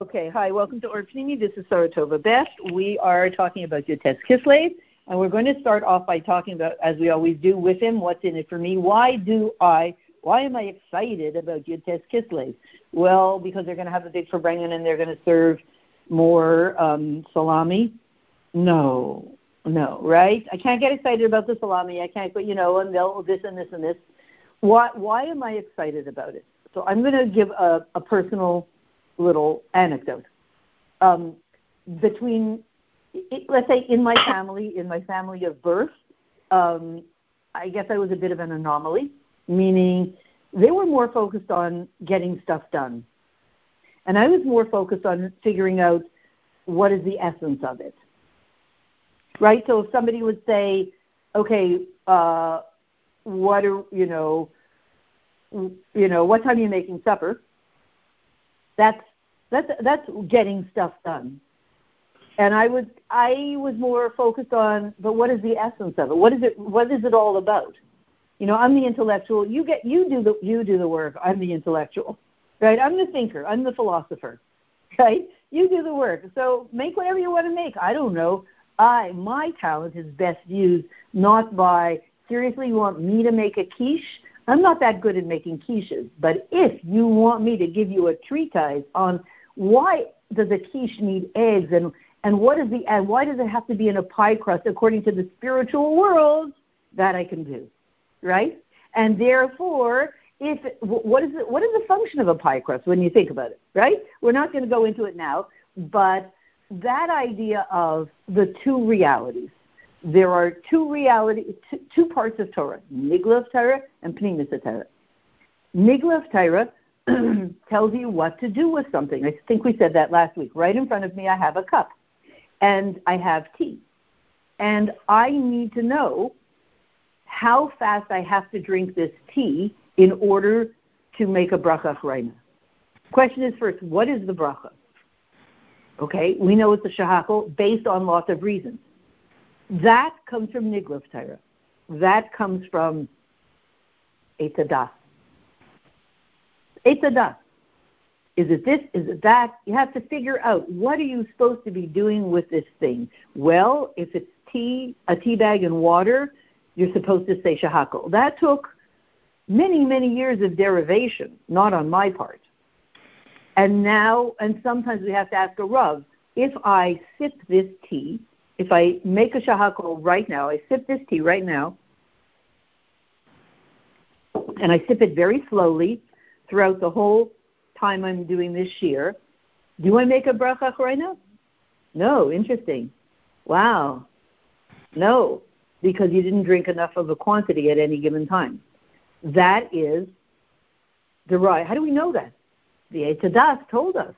Okay, hi, welcome to Orpnimi. This is Saratova Best. We are talking about Yud-Tes Kislev, and we're going to start off by talking about, as we always do, with him, what's in it for me. Why do I, why am I excited about Yud-Tes Kislev? Well, because they're going to have a big Farbrengen and they're going to serve more um, salami. No, no, right? I can't get excited about the salami. I can't, but you know, and they'll this and this and this. Why, why am I excited about it? So I'm going to give a, a personal little anecdote. Um, between, let's say, in my family, in my family of birth, um, I guess I was a bit of an anomaly, meaning they were more focused on getting stuff done. And I was more focused on figuring out what is the essence of it. Right? So if somebody would say, okay, uh, what are, you know, you know, what time are you making supper? That's that's that's getting stuff done. And I was I was more focused on, but what is the essence of it? What is it? What is it all about? You know, I'm the intellectual. You get you do the you do the work. I'm the intellectual, right? I'm the thinker. I'm the philosopher, right? You do the work. So make whatever you want to make. I don't know. I my talent is best used not by seriously. You want me to make a quiche? I'm not that good at making quiches, but if you want me to give you a treatise on why does a quiche need eggs and and what is the and why does it have to be in a pie crust according to the spiritual world that I can do, right? And therefore, if what is it, what is the function of a pie crust when you think about it, right? We're not going to go into it now, but that idea of the two realities. There are two reality, two, two parts of Torah: Nigla of Torah and Pnimis Torah. Nigla of Torah tells you what to do with something. I think we said that last week. Right in front of me, I have a cup and I have tea. And I need to know how fast I have to drink this tea in order to make a bracha achrayna. Question is first, what is the bracha? Okay, we know it's a shahakol based on lots of reasons. That comes from Niglav Torah. That comes from Etzadah. Is it this? Is it that? You have to figure out what are you supposed to be doing with this thing. Well, if it's tea, a tea bag and water, you're supposed to say shahakol. That took many, many years of derivation, not on my part. And now, and sometimes we have to ask a Rav, if I sip this tea, if I make a shahakol right now, I sip this tea right now, and I sip it very slowly, throughout the whole time I'm doing this year. Do I make a bracha now? No. Interesting. Wow. No, because you didn't drink enough of a quantity at any given time. That is the right. How do we know that? The Etzadas told us.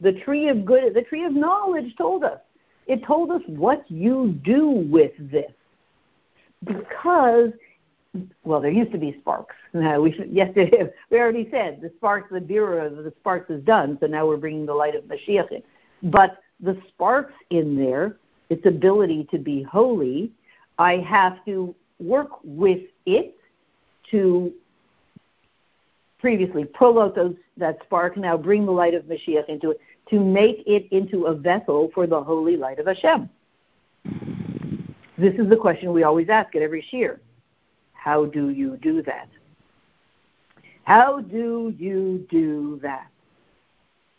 The tree of good, the tree of knowledge told us. It told us what you do with this. Because well, there used to be sparks. No, we we already said the sparks, the birur of the sparks is done. So now we're bringing the light of Mashiach in. But the sparks in there, its ability to be holy, I have to work with it to previously pull out those that spark. Now bring the light of Mashiach into it to make it into a vessel for the holy light of Hashem. This is the question we always ask at every shiur how do you do that? How do you do that?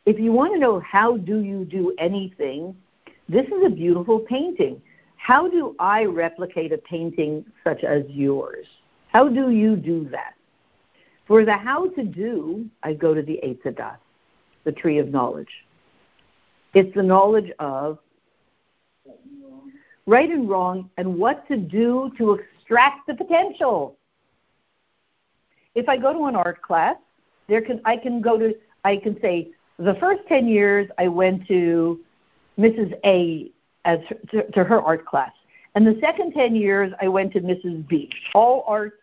If you want to know how do you do anything, this is a beautiful painting. How do I replicate a painting such as yours? How do you do that? For the how to do, I go to the Etzadah, the tree of knowledge. It's the knowledge of right and wrong and what to do to extract the potential. If I go to an art class, there can I can go to I can say the first 10 years I went to Mrs. A as to, to her art class. And the second 10 years I went to Mrs. B. All art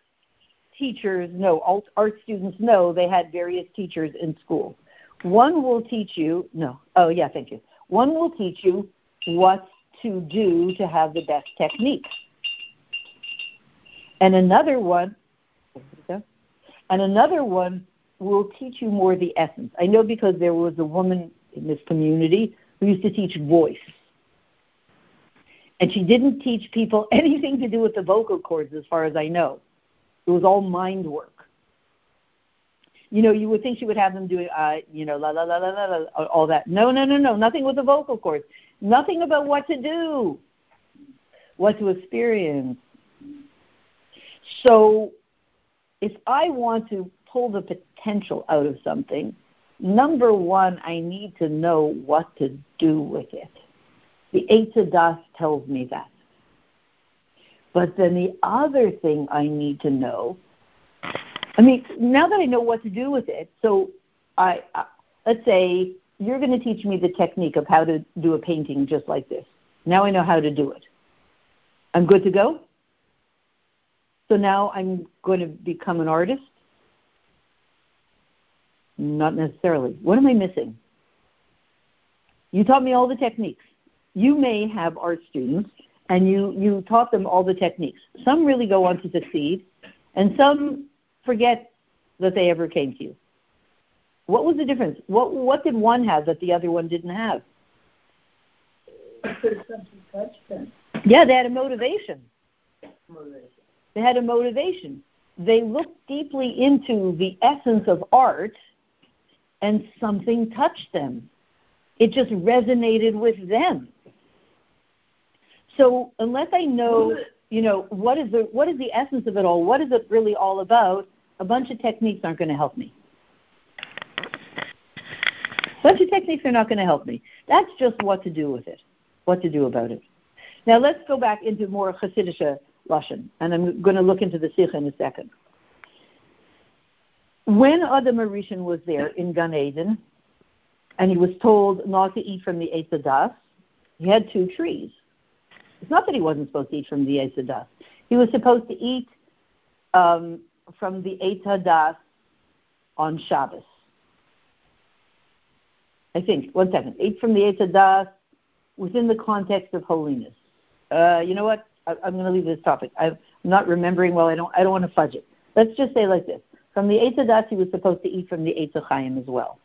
teachers know, all art students know they had various teachers in school. One will teach you, no, oh yeah, thank you. One will teach you what to do to have the best technique. And another one, and another one will teach you more the essence. I know because there was a woman in this community who used to teach voice. And she didn't teach people anything to do with the vocal cords, as far as I know. It was all mind work. You know, you would think she would have them doing, uh, you know, la la la la la la, all that. No, no, no, no, nothing with the vocal cords. Nothing about what to do, what to experience. So, if I want to pull the potential out of something, number one, I need to know what to do with it. The Eitz Das tells me that. But then the other thing I need to know, I mean, now that I know what to do with it, so I, I let's say you're going to teach me the technique of how to do a painting just like this. Now I know how to do it. I'm good to go. So now I'm going to become an artist. Not necessarily. What am I missing? You taught me all the techniques. You may have art students and you, you taught them all the techniques. Some really go on to succeed, and some forget that they ever came to you. What was the difference? What, what did one have that the other one didn't have? Yeah, they had a motivation. motivation. They had a motivation. They looked deeply into the essence of art and something touched them. It just resonated with them. So unless I know, you know, what is the what is the essence of it all? What is it really all about? A bunch of techniques aren't going to help me. A bunch of techniques are not going to help me. That's just what to do with it, what to do about it. Now let's go back into more Hasidic uh, Lashon, and I'm going to look into the Sikha in a second. When Adam HaRishon was there in Gan Eden, and he was told not to eat from the Eitz Das, he had two trees. It's not that he wasn't supposed to eat from the Eitz Das. He was supposed to eat um, from the Eitz Das on Shabbos. I think. One second. Eat from the Eitz Das within the context of holiness. Uh, you know what? I, am going to leave this topic. I'm not remembering well. I don't. I don't want to fudge it. Let's just say like this: From the Eitz Das, he was supposed to eat from the Eitz Chaim as well.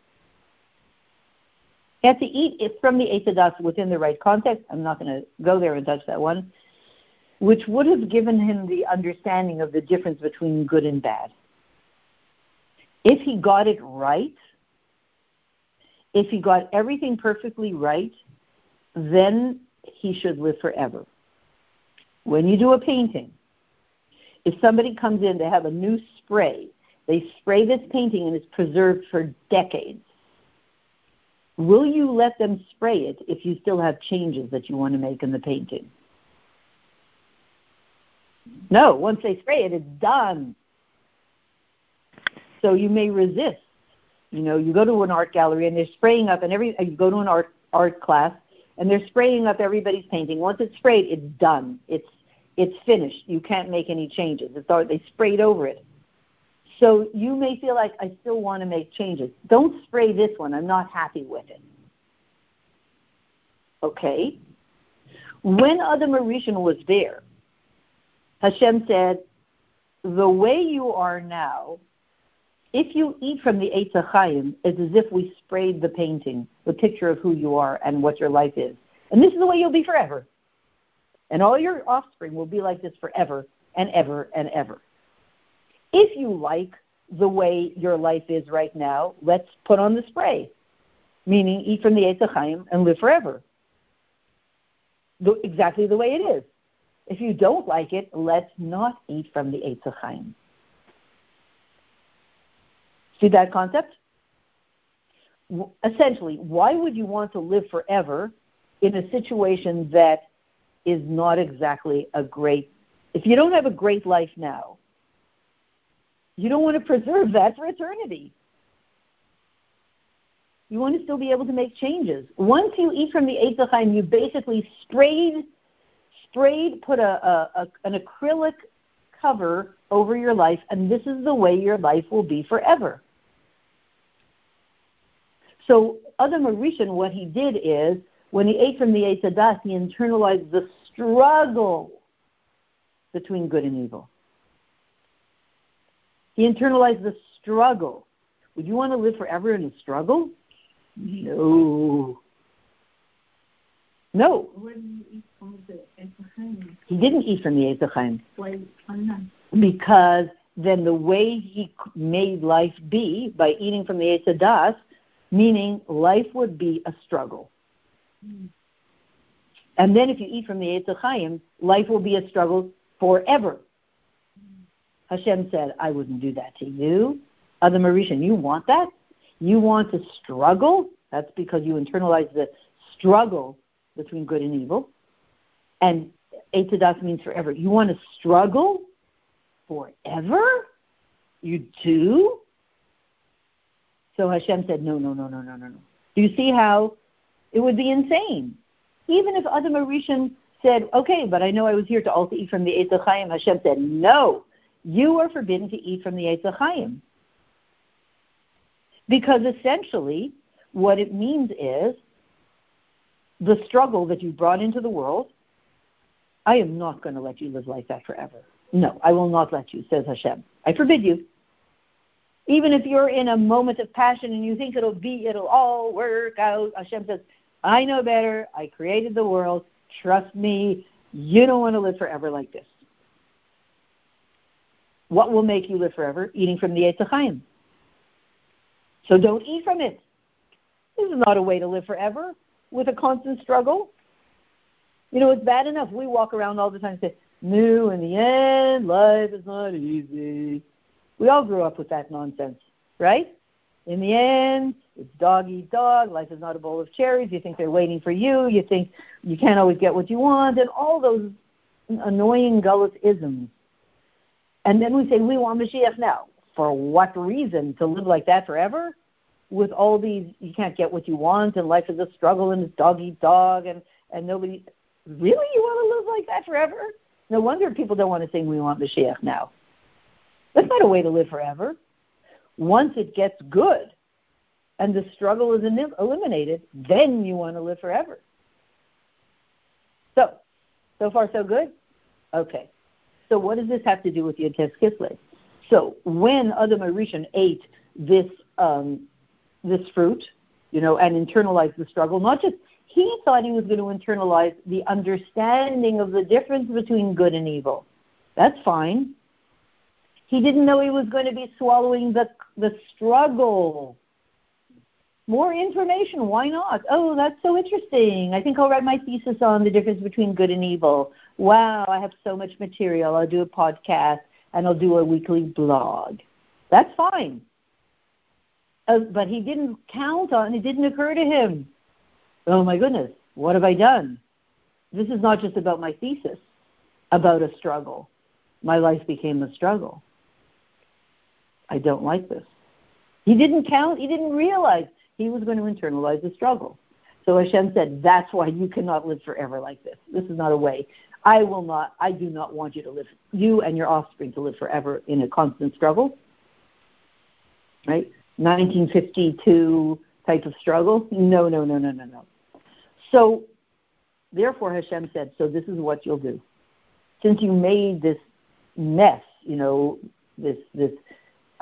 He had to eat it from the Eitz Das within the right context. I'm not going to go there and touch that one, which would have given him the understanding of the difference between good and bad. If he got it right, if he got everything perfectly right, then he should live forever. When you do a painting, if somebody comes in to have a new spray, they spray this painting and it's preserved for decades. Will you let them spray it if you still have changes that you want to make in the painting? No, once they spray it, it's done. So you may resist. You know, you go to an art gallery and they're spraying up, and every you go to an art art class and they're spraying up everybody's painting. Once it's sprayed, it's done. It's it's finished. You can't make any changes. It's already, they sprayed over it. So you may feel like I still want to make changes. Don't spray this one. I'm not happy with it. Okay? When Adam HaRishon was there, Hashem said, the way you are now, if you eat from the Eitz Chaim, it's as if we sprayed the painting, the picture of who you are and what your life is. And this is the way you'll be forever. And all your offspring will be like this forever and ever and ever. If you like the way your life is right now, let's put on the spray, meaning eat from the Eitz Chaim and live forever. The, exactly the way it is. If you don't like it, let's not eat from the Eitz Chaim. See that concept? Essentially, why would you want to live forever in a situation that is not exactly a great if you don't have a great life now, you don't want to preserve that for eternity. You want to still be able to make changes. Once you eat from the Eitz Chaim, you basically sprayed, sprayed, put a, a, a, an acrylic cover over your life, and this is the way your life will be forever. So Adam HaRishon, what he did is, when he ate from the Eitz Das, he internalized the struggle between good and evil. He internalized the struggle. Would you want to live forever in a struggle? No. No. He didn't eat from the Eitz Why Because then the way he made life be by eating from the Eitz meaning life would be a struggle. Mm. And then if you eat from the Eitz life will be a struggle forever. Mm. Hashem said, I wouldn't do that to you. Adam HaRishon, you want that? You want to struggle? That's because you internalize the struggle between good and evil. And Eitzadas means forever. You want to struggle forever? You do? So Hashem said, no, no, no, no, no, no, no. Do you see how it would be insane? Even if Adam HaRishon said, okay, but I know I was here to also eat from the Eitz Chaim, Hashem said, no, you are forbidden to eat from the Eitz Chaim. Because essentially, what it means is the struggle that you brought into the world, I am not going to let you live like that forever. No, I will not let you, says Hashem. I forbid you. Even if you're in a moment of passion and you think it'll be, it'll all work out, Hashem says, I know better. I created the world. Trust me, you don't want to live forever like this. What will make you live forever? Eating from the Chaim. So don't eat from it. This is not a way to live forever with a constant struggle. You know, it's bad enough we walk around all the time and say, no, in the end, life is not easy. We all grew up with that nonsense, right? In the end, it's dog eat dog. Life is not a bowl of cherries. You think they're waiting for you. You think you can't always get what you want, and all those annoying gullus isms. And then we say, we want Mashiach now. For what reason? To live like that forever? With all these, you can't get what you want, and life is a struggle, and it's dog eat dog, and, and nobody. Really? You want to live like that forever? No wonder people don't want to sing We Want Mashiach now. That's not a way to live forever. Once it gets good and the struggle is eliminated, then you want to live forever. So, so far so good? Okay. So what does this have to do with Yud Kislev? So when Adam HaRishon ate this um, this fruit, you know, and internalized the struggle, not just he thought he was going to internalize the understanding of the difference between good and evil. That's fine. He didn't know he was going to be swallowing the the struggle. More information, why not? Oh, that's so interesting. I think I'll write my thesis on the difference between good and evil. Wow, I have so much material. I'll do a podcast and I'll do a weekly blog. That's fine. Uh, but he didn't count on, it didn't occur to him. Oh my goodness, what have I done? This is not just about my thesis, about a struggle. My life became a struggle. I don't like this. He didn't count, he didn't realize he was going to internalize the struggle. So Hashem said, That's why you cannot live forever like this. This is not a way. I will not, I do not want you to live, you and your offspring to live forever in a constant struggle. Right? 1952 type of struggle. No, no, no, no, no, no. So, therefore, Hashem said, So this is what you'll do. Since you made this mess, you know, this, this,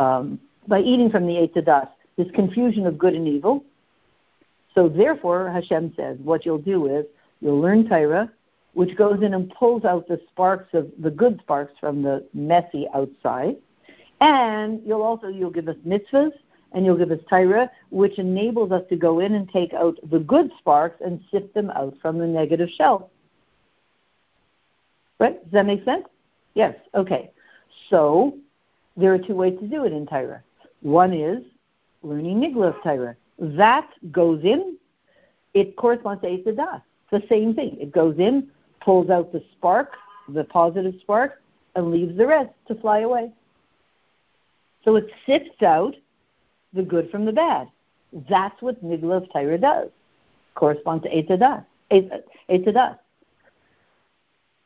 um, by eating from the Eitz this confusion of good and evil. So, therefore, Hashem says, What you'll do is you'll learn Torah, which goes in and pulls out the sparks of the good sparks from the messy outside. And you'll also you'll give us mitzvahs and you'll give us Torah, which enables us to go in and take out the good sparks and sift them out from the negative shell. Right? Does that make sense? Yes. Okay. So there are two ways to do it in Torah. One is learning Nigla of Torah. That goes in. It corresponds to Eitzadah. It's the same thing. It goes in, pulls out the spark, the positive spark, and leaves the rest to fly away. So it sifts out the good from the bad. That's what Nigla of Torah does. Corresponds to Eitzadah. Eitzadah.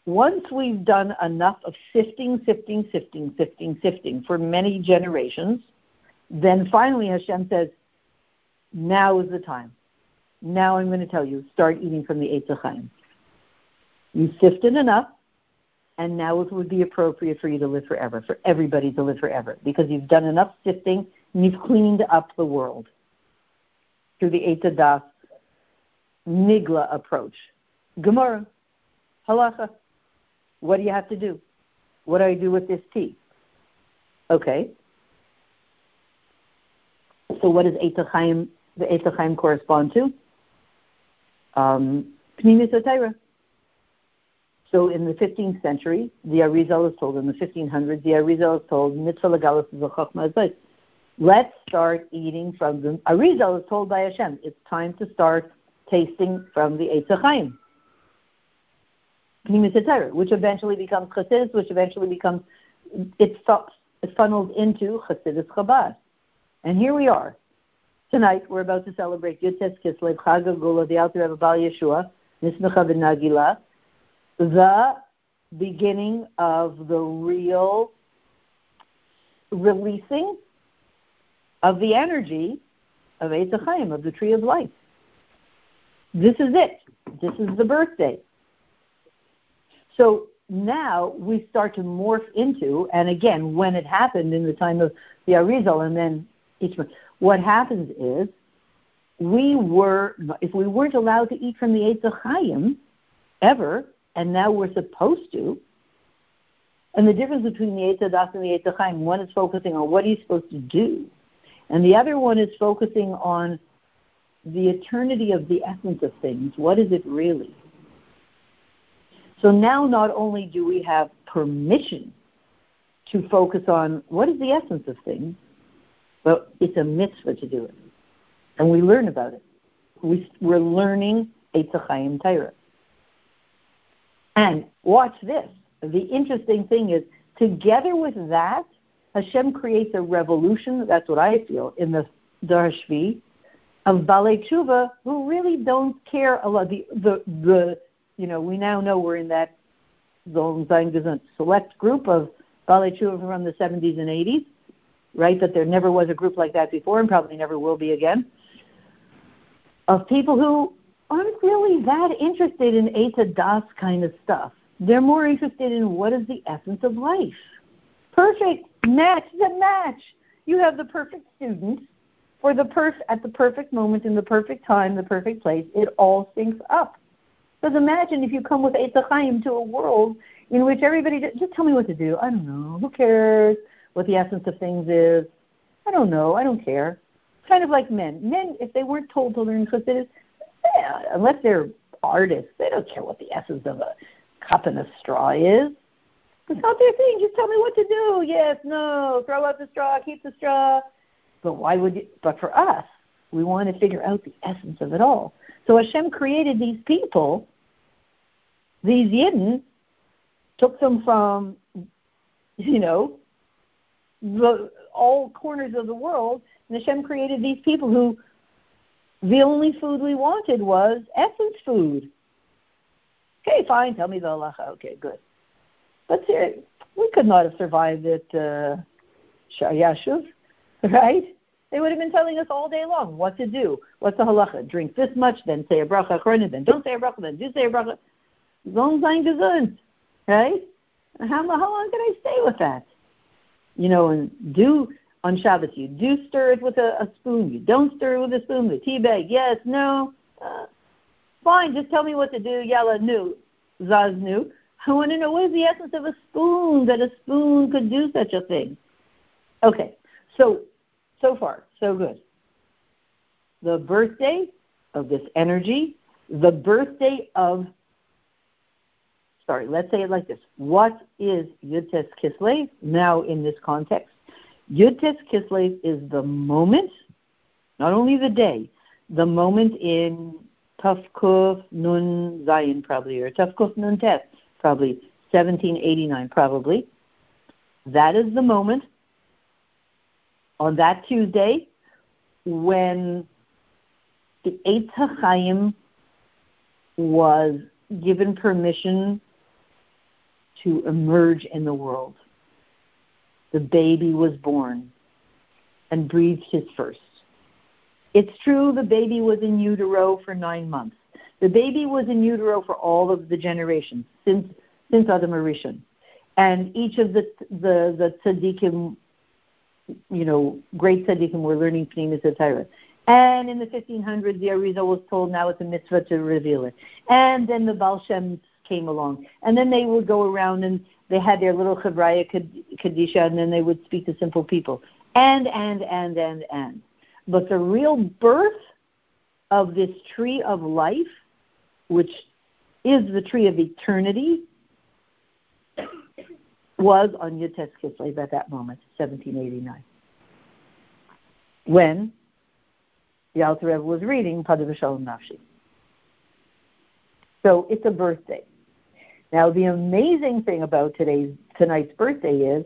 Once we've done enough of sifting, sifting, sifting, sifting, sifting for many generations, then finally Hashem says, now is the time. Now I'm going to tell you, start eating from the Eitz Chaim. You sifted enough, and now it would be appropriate for you to live forever, for everybody to live forever, because you've done enough sifting and you've cleaned up the world. through the Eitz Das Nigla approach. Gemara, halacha. What do you have to do? What do I do with this tea? Okay. So what does Eitz the Eitz correspond to? Um, so in the 15th century, the Arizal is told, in the 1500s, the Arizal is told, is Let's start eating from the Arizal is told by Hashem. It's time to start tasting from the Eitz. Which eventually becomes Chassidus, which eventually becomes, it, funnels into Chassidus Chabad. And here we are. Tonight, we're about to celebrate Yud Tes Kislev, Chag Geula, the Alter Rebbe Bal Yeshua, Nismecha Nagila, the beginning of the real releasing of the energy of Eitz Chaim, of the tree of life. This is it. This is the birthday. So now we start to morph into, and again, when it happened in the time of the Arizal and then Ishmael, what happens is we were, if we weren't allowed to eat from the Eitz Chaim ever, and now we're supposed to. And the difference between the Eitz Das and the Eitz Chaim, one is focusing on what are you supposed to do, and the other one is focusing on the eternity of the essence of things. What is it really? So now not only do we have permission to focus on what is the essence of things, but it's a mitzvah to do it. And we learn about it. We, we're learning Eitz Chaim Torah. And watch this. The interesting thing is, together with that, Hashem creates a revolution, that's what I feel, in the Darshvi, of Balei Tshuva who really don't care a lot. The, the, the, you know, we now know we're in that zone, select group of Balei Tshuva from the 70s and 80s, right? That there never was a group like that before and probably never will be again. Of people who aren't really that interested in Eitz Das kind of stuff. They're more interested in what is the essence of life. Perfect match the match. You have the perfect student for the perf- at the perfect moment in the perfect time, the perfect place. It all syncs up. Because imagine if you come with Eitz Chaim to a world in which everybody just, just tell me what to do. I don't know. Who cares what the essence of things is? I don't know. I don't care. Kind of like men. Men, if they weren't told to learn Chassidus, yeah, unless they're artists, they don't care what the essence of a cup and a straw is. It's not their thing. Just tell me what to do. Yes, no, throw out the straw, keep the straw. But why would you? But for us, we want to figure out the essence of it all. So Hashem created these people, these Yidden, took them from, you know, the, all corners of the world, and Hashem created these people who the only food we wanted was essence food. Okay, fine, tell me the halacha. Okay, good. But see, we could not have survived at uh, right? They would have been telling us all day long what to do. What's the halacha? Drink this much, then say a bracha then don't say a bracha, then do say a bracha. Zon sein gesund, right? How, how long can I stay with that? You know, and do on Shabbos. You do stir it with a, a spoon. You don't stir it with a spoon. The tea bag, yes, no. Uh, fine, just tell me what to do. Yalla, new. Zaz, new. I want to know what is the essence of a spoon, that a spoon could do such a thing. Okay, so, so far, so good. The birthday of this energy, the birthday of, sorry, let's say it like this. What is Yud Tes Kislev now in this context? Yud Tes Kislev is the moment, not only the day, the moment in Tafkuf Nun Zayin probably, or Tafkuf Nun Tet probably, 1789 probably. That is the moment on that Tuesday when the Eitz HaChaim was given permission to emerge in the world the baby was born and breathed his first. It's true the baby was in utero for nine months. The baby was in utero for all of the generations since since Adam HaRishon. And each of the the the tzaddikim, you know, great tzaddikim were learning Pnimis Torah. And in the 1500s, the Arizal was told now it's a mitzvah to reveal it. And then the Baal Shem came along. And then they would go around and they had their little Chavraya Kadisha, and then they would speak to simple people. And, and, and, and, and. But the real birth of this tree of life, which is the tree of eternity, was on Yud Kislev at that moment, 1789. When the Alter Rebbe was reading Padav Shalom Nafshi. So it's a birthday. Now the amazing thing about today's tonight's birthday is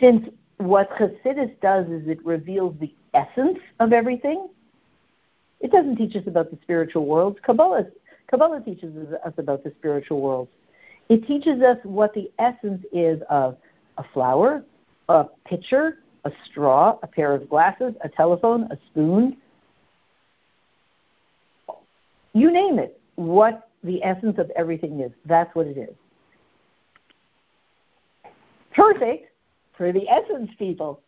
since what Chassidus does is it reveals the essence of everything. It doesn't teach us about the spiritual world. Kabbalah, Kabbalah teaches us about the spiritual world. It teaches us what the essence is of a flower, a pitcher, a straw, a pair of glasses, a telephone, a spoon. You name it. What the essence of everything is. That's what it is. Perfect for the essence people.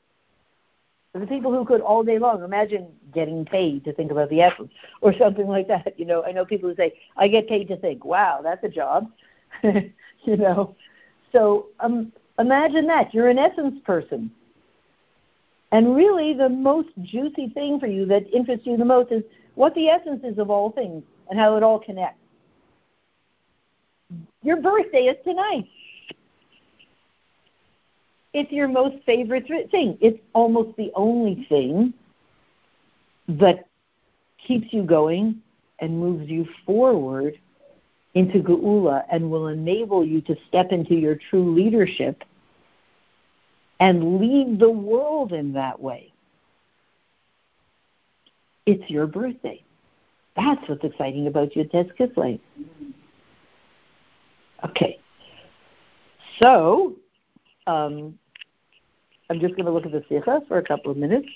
For the people who could all day long imagine getting paid to think about the essence or something like that. You know, I know people who say, I get paid to think. Wow, that's a job. you know. So um, imagine that. You're an essence person. And really, the most juicy thing for you that interests you the most is what the essence is of all things and how it all connects. Your birthday is tonight. It's your most favorite thing. It's almost the only thing that keeps you going and moves you forward into Geula and will enable you to step into your true leadership and lead the world in that way. It's your birthday. That's what's exciting about Yud Kislev. Okay. So, um, I'm just going to look at the Sikha for a couple of minutes.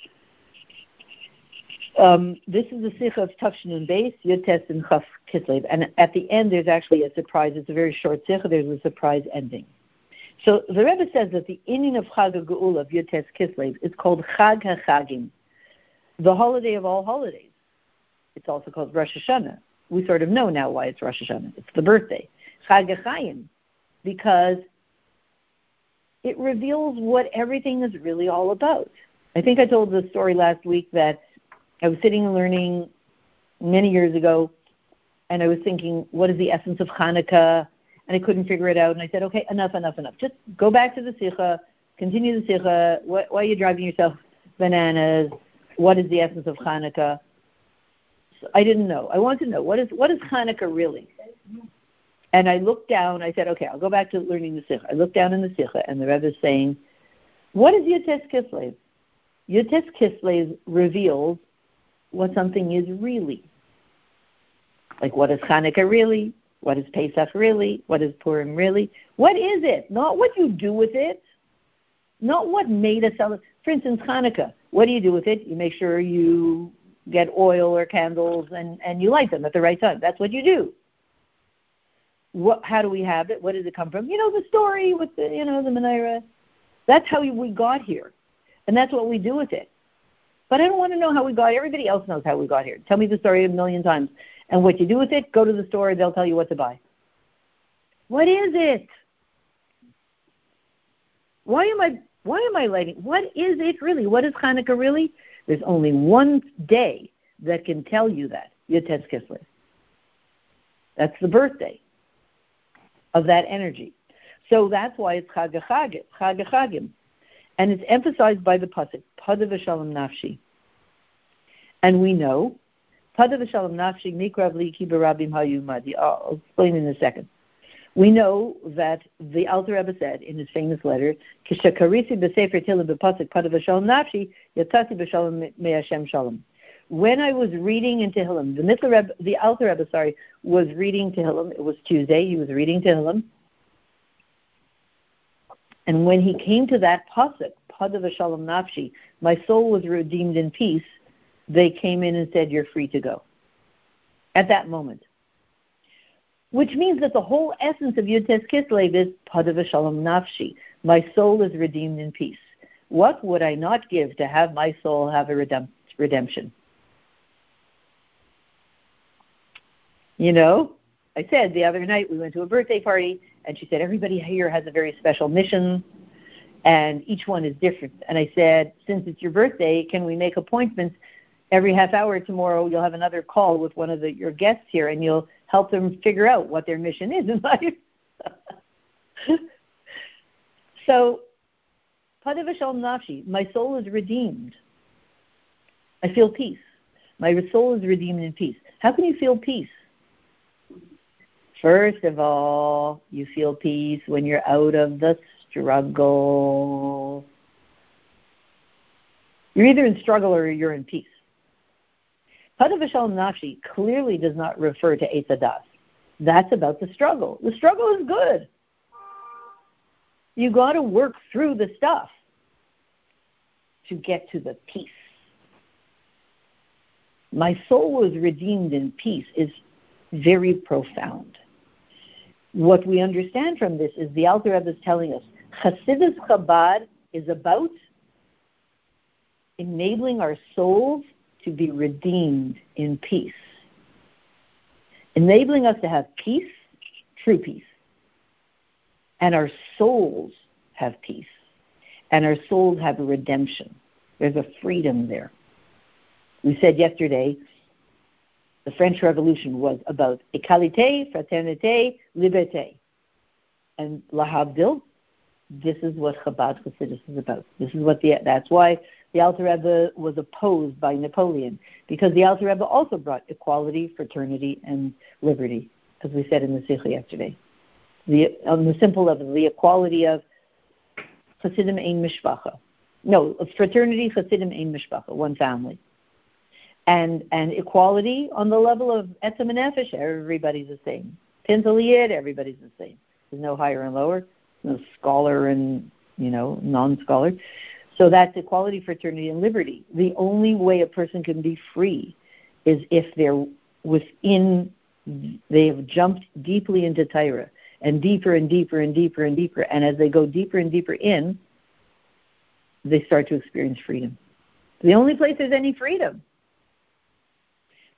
Um, this is the Sikha of Tafshin Base, Yotes and Chaf Kislev. And at the end, there's actually a surprise. It's a very short Sikha. There's a surprise ending. So the Rebbe says that the ending of Chag Geula of Yotes Kislev is called Chag HaChagim, the holiday of all holidays. It's also called Rosh Hashanah. We sort of know now why it's Rosh Hashanah. It's the birthday. Chag HaChaim, because it reveals what everything is really all about. I think I told the story last week that I was sitting and learning many years ago, and I was thinking, what is the essence of Hanukkah? and I couldn't figure it out. And I said, okay, enough, enough, enough. Just go back to the sikha, continue the sikha. Why, why are you driving yourself bananas? What is the essence of Hanukkah? So I didn't know. I want to know what is what is Hanukkah really? And I looked down. I said, okay, I'll go back to learning the sikha. I looked down in the sikha, and the Rebbe is saying, what is Yotes Kislev? Yotes Kislev reveals what something is really. Like, what is Hanukkah really? What is Pesach really? What is Purim really? What is it? Not what you do with it. Not what made us celebrate. For instance, Hanukkah. What do you do with it? You make sure you get oil or candles and, and you light them at the right time. That's what you do. What, how do we have it? What does it come from? You know, the story with the, you know, the menorah. That's how we got here. And that's what we do with it. But I don't want to know how we got. Everybody else knows how we got here. Tell me the story a million times. And what you do with it, go to the store, they'll tell you what to buy. What is it? Why am I why am I lighting? What is it really? What is Hanukkah really? There's only one day that can tell you that. Yotes Kislev. That's the birthday of that energy. So that's why it's Chag Chagim. And it's emphasized by the Pasuk, Padav Nafshi. And we know Padavashalam Nafshi Mikravli kibarabim hayumadi. I'll explain in a second. We know that the Alter Rebbe said in his famous letter, When I was reading in Tehillim, the Mitteler Rebbe, the Alter Rebbe, sorry, was reading Tehillim. It was Tuesday. He was reading Tehillim. And when he came to that pasuk, Padav Shalom Nafshi, my soul was redeemed in peace they came in and said, You're free to go. At that moment. Which means that the whole essence of Yudtes Kislev is Padav Shalom Nafshi. My soul is redeemed in peace. What would I not give to have my soul have a redemption. You know, I said the other night we went to a birthday party, and she said everybody here has a very special mission, and each one is different. And I said, since it's your birthday, can we make appointments every half hour tomorrow? You'll have another call with one of the, your guests here, and you'll help them figure out what their mission is in life. so, Padavashal Nafshi, my soul is redeemed. I feel peace. My soul is redeemed in peace. How can you feel peace? First of all, you feel peace when you're out of the struggle. You're either in struggle or you're in peace. Padavashal Nafshi clearly does not refer to Etzadas. That's about the struggle. The struggle is good. You got to work through the stuff to get to the peace. My soul was redeemed in peace is very profound. What we understand from this is the Alter Rebbe is telling us Hasidus Chabad is about enabling our souls to be redeemed in peace, enabling us to have peace, true peace, and our souls have peace, and our souls have a redemption. There's a freedom there. We said yesterday the French Revolution was about égalité, fraternité, liberté. And Lahavdil, this is what Chabad Hasidus is about. This is what the that's why the Alter Rebbe was opposed by Napoleon because the Alter Rebbe also brought equality, fraternity, and liberty, as we said in the Sikha yesterday. The, on the simple level, the equality of Hasidim ein mishpacha. No, fraternity, Hasidim ein mishpacha, one family. And, and equality on the level of etzem and nefesh, everybody's the same. Pintaliyid, everybody's the same. There's no higher and lower no scholar and you know non-scholar. So that's equality, fraternity, and liberty. The only way a person can be free is if they're within. They have jumped deeply into Torah and deeper and deeper and deeper and deeper, and as they go deeper and deeper in, they start to experience freedom. The only place there's any freedom.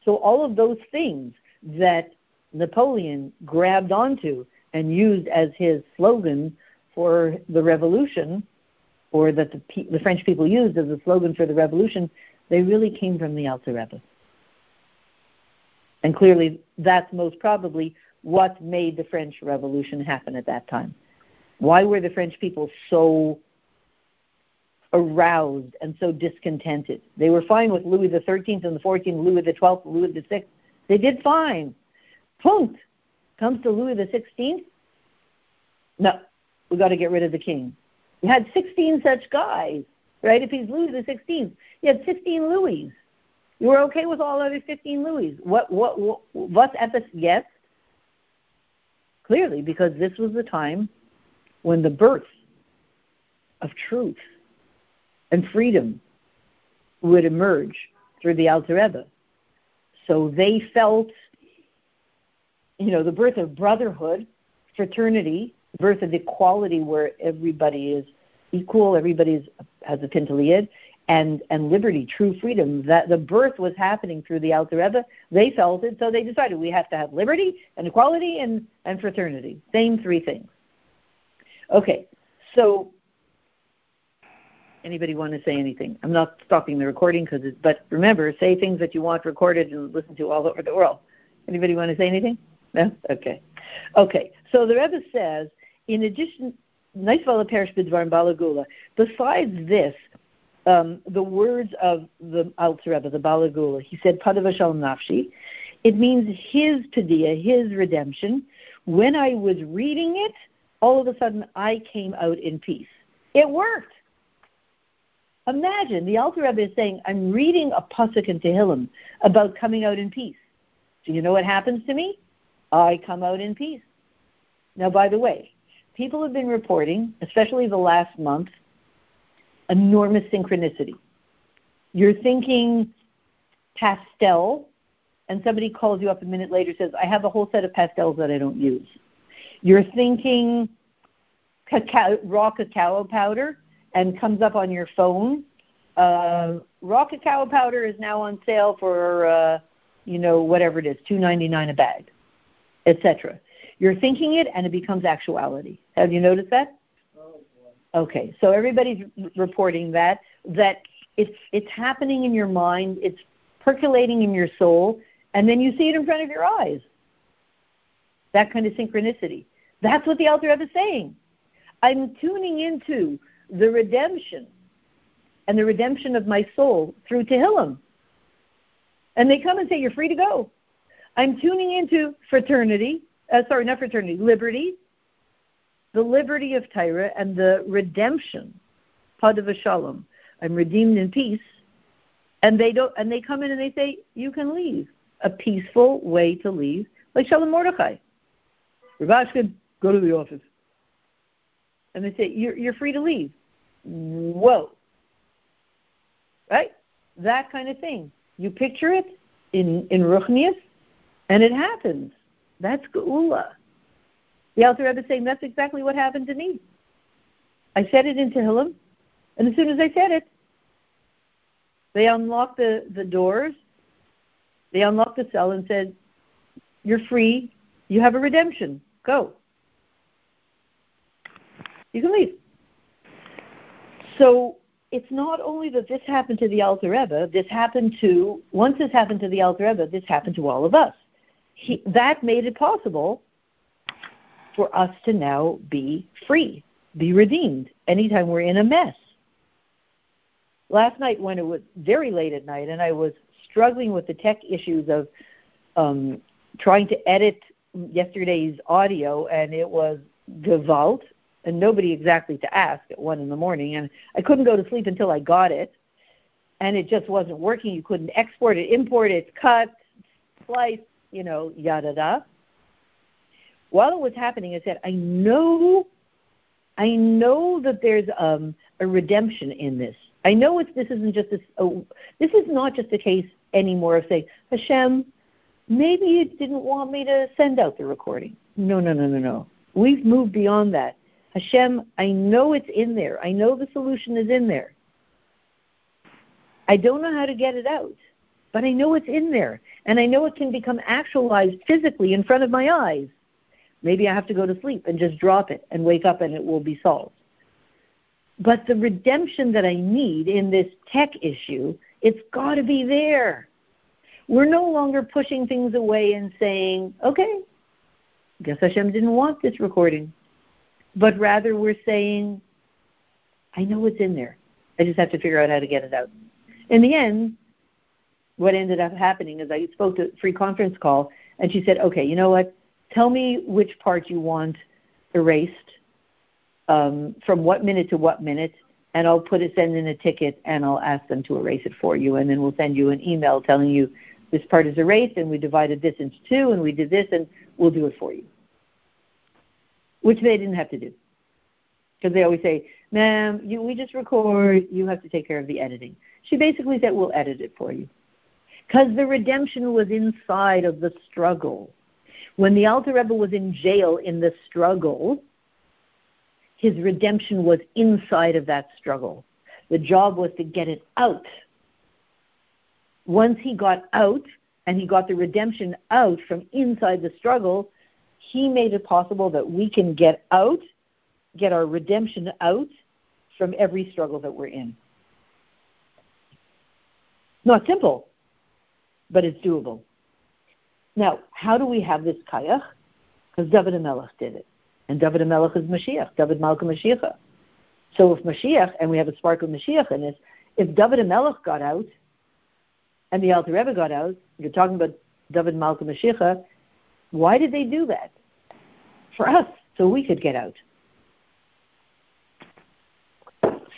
So all of those things that Napoleon grabbed onto and used as his slogan for the revolution, or that the, the French people used as a slogan for the revolution, they really came from the Alter Rebbe. And clearly, that's most probably what made the French Revolution happen at that time. Why were the French people so aroused and so discontented? They were fine with Louis the Thirteenth and the Fourteenth, Louis the Twelfth, Louis the Sixth. They did fine. Punkt comes to Louis the Sixteenth, no, we got to get rid of the king. You had 16 such guys, right? If he's Louis the Sixteenth, you had 16 Louis. You were okay with all other 15 Louis. What what what what's at yes? Clearly, because this was the time when the birth of truth and freedom would emerge through the Alter Rebbe. So they felt you know, the birth of brotherhood, fraternity, birth of equality where everybody is equal, everybody is, has a pintaliyid, and, and liberty, true freedom. That the birth was happening through the Alter Rebbe. They felt it, so they decided we have to have liberty and equality and, and fraternity. Same three things. Okay, so anybody want to say anything? I'm not stopping the recording because, but remember, say things that you want recorded and listen to all over the world. Anybody want to say anything? No? Okay. Okay. So the Rebbe says, in addition, besides this, um, the words of the Alter Rebbe, the Balagula, he said, Padavashal Nafshi, it means his Padiyah, his redemption. When I was reading it, all of a sudden I came out in peace. It worked. Imagine the Alter Rebbe is saying, I'm reading a pasuk in Tehillim about coming out in peace. Do you know what happens to me? I come out in peace. Now, by the way, people have been reporting, especially the last month, enormous synchronicity. You're thinking pastel, and somebody calls you up a minute later says, I have a whole set of pastels that I don't use. You're thinking cacao, raw cacao powder, and comes up on your phone uh, raw cacao powder is now on sale for, uh, you know, whatever it is, two ninety nine a bag, etc. You're thinking it, and it becomes actuality. Have you noticed that? Okay, so everybody's reporting that that it's it's happening in your mind, it's percolating in your soul, and then you see it in front of your eyes. That kind of synchronicity. That's what the Alter Rebbe is saying. I'm tuning into the redemption and the redemption of my soul through Tehillim. And they come and say, You're free to go. I'm tuning into fraternity, uh, sorry, not fraternity, liberty, the liberty of Torah and the redemption, Padav Shalom. I'm redeemed in peace. And they don't and they come in and they say, You can leave. A peaceful way to leave, like Shalom Mordechai. Rubashkin, go to the office. And they say, You're you're free to leave. Whoa. Right? That kind of thing. You picture it in, in Ruchnius, and it happens. That's Geula. The Alter Rebbe is saying that's exactly what happened to me. I said it in Tehillim, and as soon as I said it, they unlocked the, the doors, they unlocked the cell and said, You're free, you have a redemption, go. You can leave. So it's not only that this happened to the Alter Rebbe, this happened to, once this happened to the Alter Rebbe, this happened to all of us. He, that made it possible for us to now be free, be redeemed anytime we're in a mess. Last night, when it was very late at night, and I was struggling with the tech issues of um, trying to edit yesterday's audio, and it was Gewalt, and nobody exactly to ask at one in the morning, and I couldn't go to sleep until I got it, and it just wasn't working. You couldn't export it, import it, cut, slice, you know, yada da while it was happening, I said, I know, I know that there's um, a redemption in this. I know it's this isn't just this. Oh, this is not just a case anymore of saying Hashem, maybe you didn't want me to send out the recording. No, no, no, no, no. We've moved beyond that. Hashem, I know it's in there. I know the solution is in there. I don't know how to get it out, but I know it's in there. And I know it can become actualized physically in front of my eyes. Maybe I have to go to sleep and just drop it and wake up and it will be solved. But the redemption that I need in this tech issue, it's got to be there. We're no longer pushing things away and saying, okay, guess Hashem didn't want this recording. But rather we're saying, I know it's in there. I just have to figure out how to get it out. In the end, what ended up happening is I spoke to a free conference call and she said, okay, you know what? tell me which part you want erased um, from what minute to what minute, and I'll put it, send in a ticket, and I'll ask them to erase it for you, and then we'll send you an email telling you this part is erased, and we divided this into two, and we did this, and we'll do it for you. Which they didn't have to do. Because they always say, ma'am, you, we just record, you have to take care of the editing. She basically said, we'll edit it for you. Because the redemption was inside of the struggle. When the Alter Rebbe was in jail in the struggle, his redemption was inside of that struggle. The job was to get it out. Once he got out and he got the redemption out from inside the struggle, he made it possible that we can get out, get our redemption out from every struggle that we're in. Not simple, but it's doable. Now, how do we have this kayach? Because David Melech did it. And David Melech is Mashiach, David Malka Mashiach. So if Mashiach, and we have a spark of Mashiach in this, if David Melech got out, and the Alter Rebbe got out, you're talking about David Malka Mashiach, why did they do that? For us, so we could get out.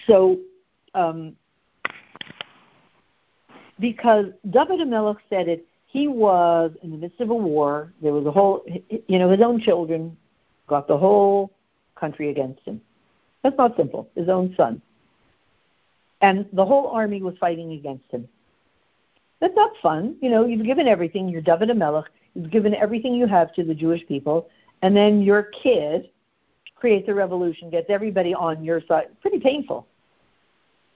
So, um, because David Melech said it he was in the midst of a war. There was a whole, you know, his own children got the whole country against him. That's not simple. His own son. And the whole army was fighting against him. That's not fun. You know, you've given everything. You're David Melech. You've given everything you have to the Jewish people. And then your kid creates a revolution, gets everybody on your side. Pretty painful.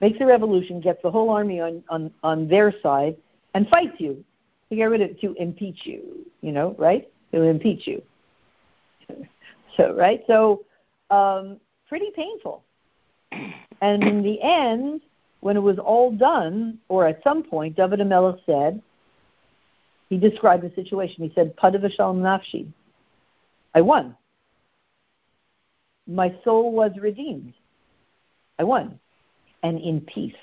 makes a revolution, gets the whole army on, on, on their side, and fights you to get rid of to impeach you, you know, right? To impeach you. So right? So um, pretty painful. And in the end, when it was all done, or at some point, David Hamelech said, he described the situation. He said, Padavashal nafshi. I won. My soul was redeemed. I won. And in peace.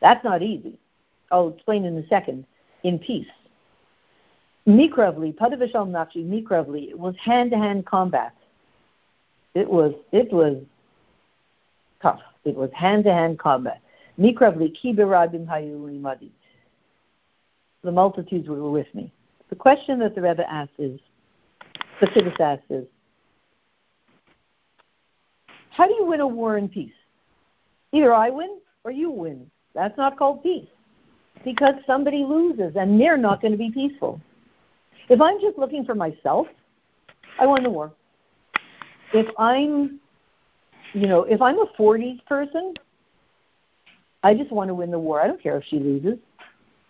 That's not easy. I'll explain in a second. In peace. Mikravli, Padavashal nafshi, Mikravli, it was hand to hand combat. It was it was tough. It was hand to hand combat. Mikravli, Kibirabim Hayulimadi the multitudes were with me. The question that the Rebbe asks is, the asks is, how do you win a war in peace? Either I win or you win. That's not called peace because somebody loses and they're not going to be peaceful. If I'm just looking for myself, I won the war. If I'm, you know, if I'm a 40s person, I just want to win the war. I don't care if she loses.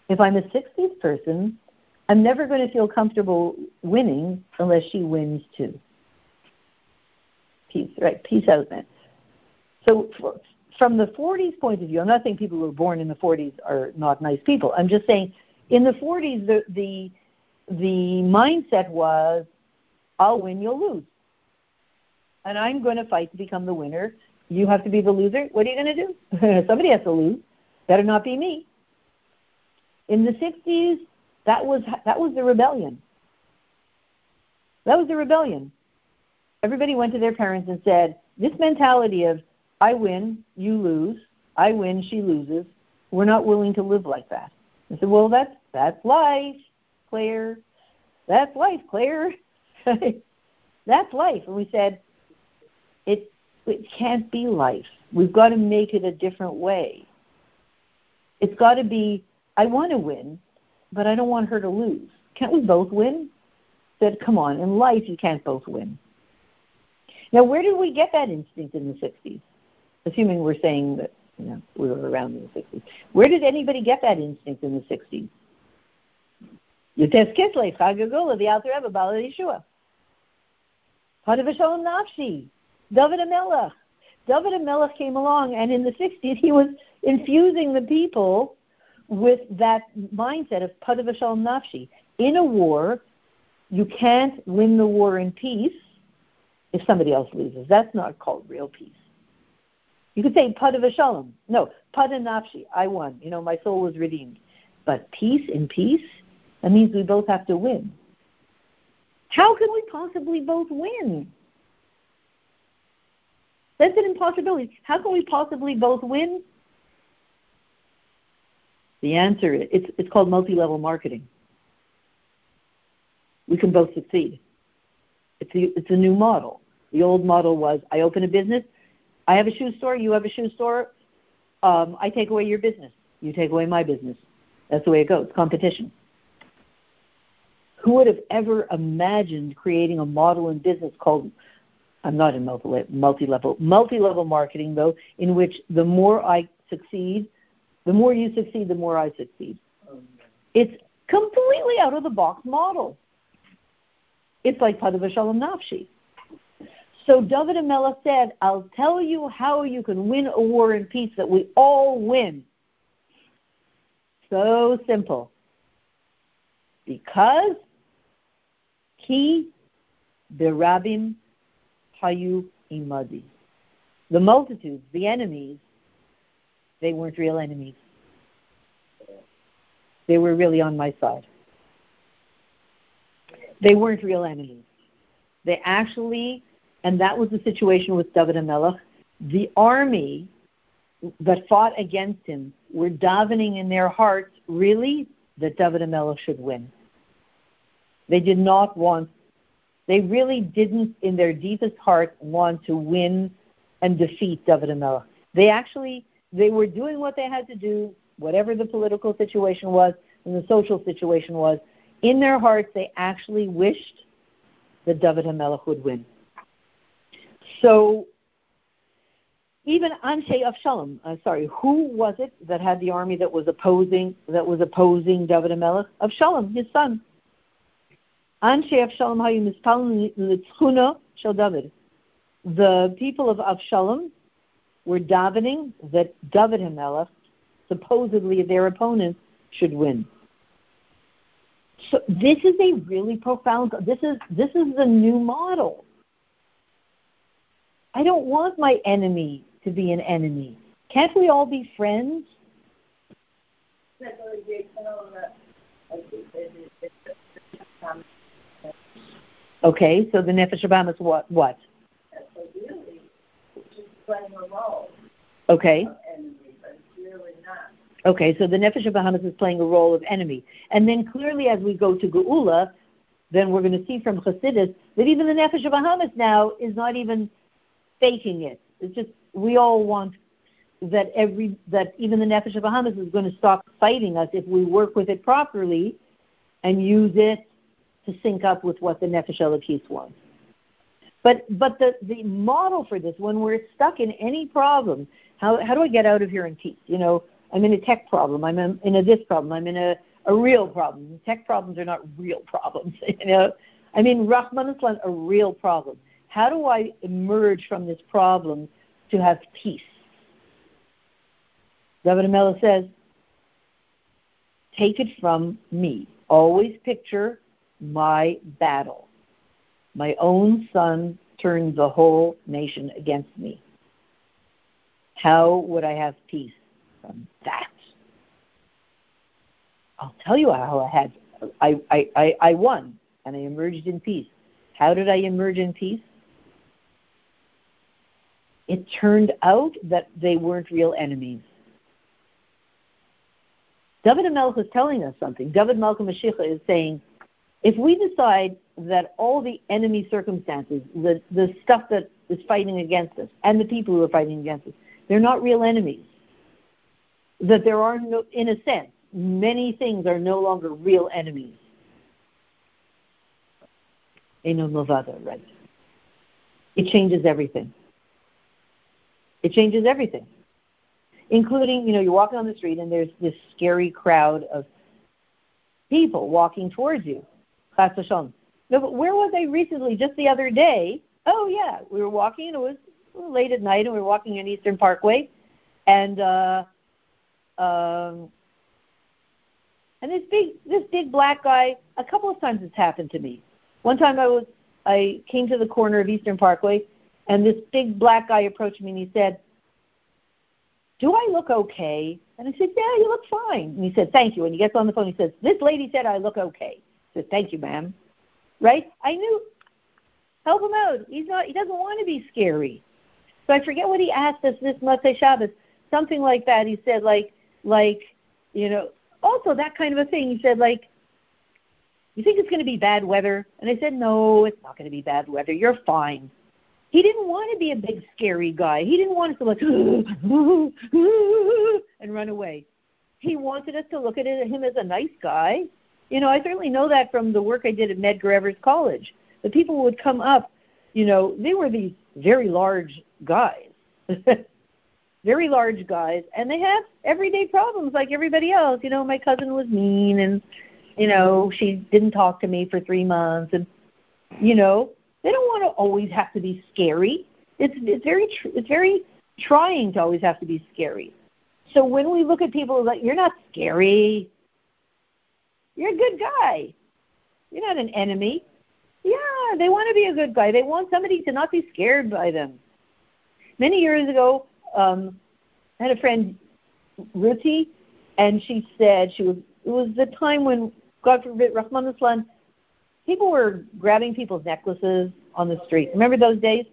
If I'm a 60s person, I'm never going to feel comfortable winning unless she wins too. Peace, right? Peace out, man. So, for, from the 40s point of view, I'm not saying people who were born in the 40s are not nice people. I'm just saying in the 40s, the the, the mindset was, I'll win, you'll lose, and I'm going to fight to become the winner. You have to be the loser. What are you going to do? Somebody has to lose. Better not be me. In the 60s, that was that was the rebellion. That was the rebellion. Everybody went to their parents and said, "This mentality of I win, you lose, I win, she loses. We're not willing to live like that." I said, "Well, that's that's life, Claire. That's life, Claire. that's life." And we said, "It it can't be life. We've got to make it a different way. It's got to be I want to win, but I don't want her to lose. Can't we both win? Said, come on, in life you can't both win. Now, where did we get that instinct in the 60s? Assuming we're saying that you know, we were around in the 60s. Where did anybody get that instinct in the 60s? Yutes Kislev, Chagagula, the Alter Rebbe, Bala Yeshua. Hadavashon Nafshi, David Hamelech. David Hamelech came along, and in the 60s he was infusing the people with that mindset of padavashal nafshi. In a war, you can't win the war in peace if somebody else loses. That's not called real peace. You could say padavashalom. No, padanafshi. I won. You know, my soul was redeemed. But peace in peace, that means we both have to win. How can we possibly both win? That's an impossibility. How can we possibly both win? The answer is it's, it's called multi level marketing. We can both succeed. It's a, it's a new model. The old model was I open a business, I have a shoe store, you have a shoe store, um, I take away your business, you take away my business. That's the way it goes competition. Who would have ever imagined creating a model in business called I'm not in multi level multi level marketing though, in which the more I succeed, the more you succeed, the more I succeed. It's completely out of the box model. It's like Padavashalom Nafshi. So David Hamelech said, I'll tell you how you can win a war in peace that we all win. So simple. Because he berabim hayu imadi. The multitudes, the enemies, they weren't real enemies. They were really on my side. They weren't real enemies. They actually, and that was the situation with David Hamelech, the army that fought against him were davening in their hearts, really, that David Hamelech should win. They did not want, they really didn't, in their deepest heart, want to win and defeat David Hamelech. They actually they were doing what they had to do, whatever the political situation was and the social situation was. In their hearts, they actually wished that David Hamelech would win. So even Anshei Avshalom, uh, sorry, who was it that had the army that was opposing that was opposing David Melech? Avshalom, his son. Anshei Avshalom hayu mispalin litzchuna shel David. The people of Avshalom were davening that David Melech, supposedly their opponent, should win. So this is a really profound. This is this is the new model. I don't want my enemy to be an enemy. Can't we all be friends? Okay, so the Nefesh is what? What? Okay. Okay, so the Nefesh HaBahamis is playing a role of enemy. And then clearly as we go to Geula, then we're going to see from Chassidus that even the Nefesh HaBahamis now is not even faking it. It's just we all want that every that even the Nefesh HaBahamis is going to stop fighting us if we work with it properly and use it to sync up with what the Nefesh Elokis wants. But but the, the model for this, when we're stuck in any problem, how how do I get out of here in peace? You know, I'm in a tech problem, I'm in, a this problem, I'm in a, a real problem. Tech problems are not real problems, you know. I mean Rahman a real problem. How do I emerge from this problem to have peace? David Hamelech says, take it from me. Always picture my battle. My own son turned the whole nation against me. How would I have peace from that? I'll tell you how I had I, I, I, I won and I emerged in peace. How did I emerge in peace? It turned out that they weren't real enemies. David Melech is telling us something. David Malka Mashiach is saying, if we decide that all the enemy circumstances, the, the stuff that is fighting against us, and the people who are fighting against us, they're not real enemies. That there are no, in a sense, many things are no longer real enemies. Eno Movada, right? It changes everything. It changes everything, including, you know, you're walking on the street and there's this scary crowd of people walking towards you. No, but where was I recently? Just the other day. Oh yeah, we were walking and it was late at night and we were walking on Eastern Parkway, and uh, um, and this big this big black guy. A couple of times it's happened to me. One time I was I came to the corner of Eastern Parkway and this big black guy approached me and he said, Do I look okay? And I said, Yeah, you look fine. And he said, Thank you. And he gets on the phone he says, This lady said I look okay. I said, Thank you, ma'am. Right? I knew help him out. He's not he doesn't want to be scary. So I forget what he asked us this Motzei Shabbos. Something like that. He said like like, you know, also that kind of a thing. He said like you think it's going to be bad weather? And I said, no, it's not going to be bad weather. You're fine. He didn't want to be a big scary guy. He didn't want us to like and run away. He wanted us to look at him as a nice guy. You know, I certainly know that from the work I did at Medgar Evers College. The people would come up, you know, they were these very large guys. very large guys and they had everyday problems like everybody else. You know, my cousin was mean and you know, she didn't talk to me for 3 months and you know, they don't want to always have to be scary. It's it's very tr- it's very trying to always have to be scary. So when we look at people like you're not scary, you're a good guy. You're not an enemy. Yeah, they want to be a good guy. They want somebody to not be scared by them. Many years ago, um, I had a friend, Ruti, and she said she was. It was the time when God forbid, Rachmana litzlan, people were grabbing people's necklaces on the street. Remember those days?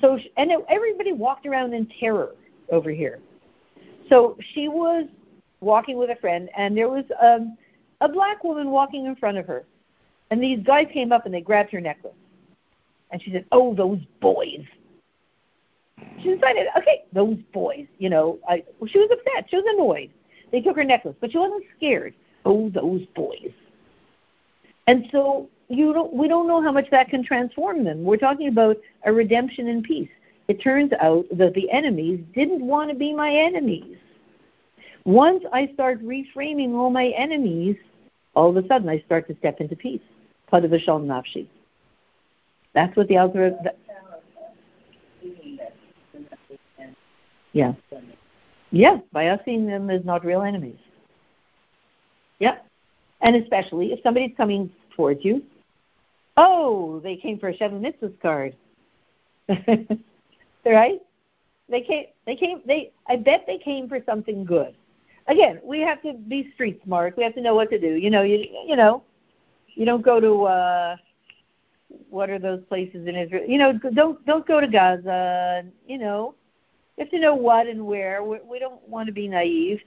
So and everybody walked around in terror over here. So she was walking with a friend, and there was um, a black woman walking in front of her, and these guys came up and they grabbed her necklace, and she said, "Oh, those boys." She decided, okay, those boys. You know, I, well, she was upset. She was annoyed. They took her necklace, but she wasn't scared. Oh, those boys. And so you don't, we don't know how much that can transform them. We're talking about a redemption in peace. it turns out that the enemies didn't want to be my enemies. Once I start reframing all my enemies, all of a sudden I start to step into peace. That's what the Alter. Yeah. Yeah, by us seeing them as not real enemies. Yeah. And especially if somebody's coming towards you, oh, they came for a Sheva Mitzvahs card. right? They came they came they I bet they came for something good. Again, we have to be street smart. We have to know what to do. You know, you you know, you don't go to uh what are those places in Israel? You know, don't don't go to Gaza. You know, you have to know what and where. We, we don't want to be naive,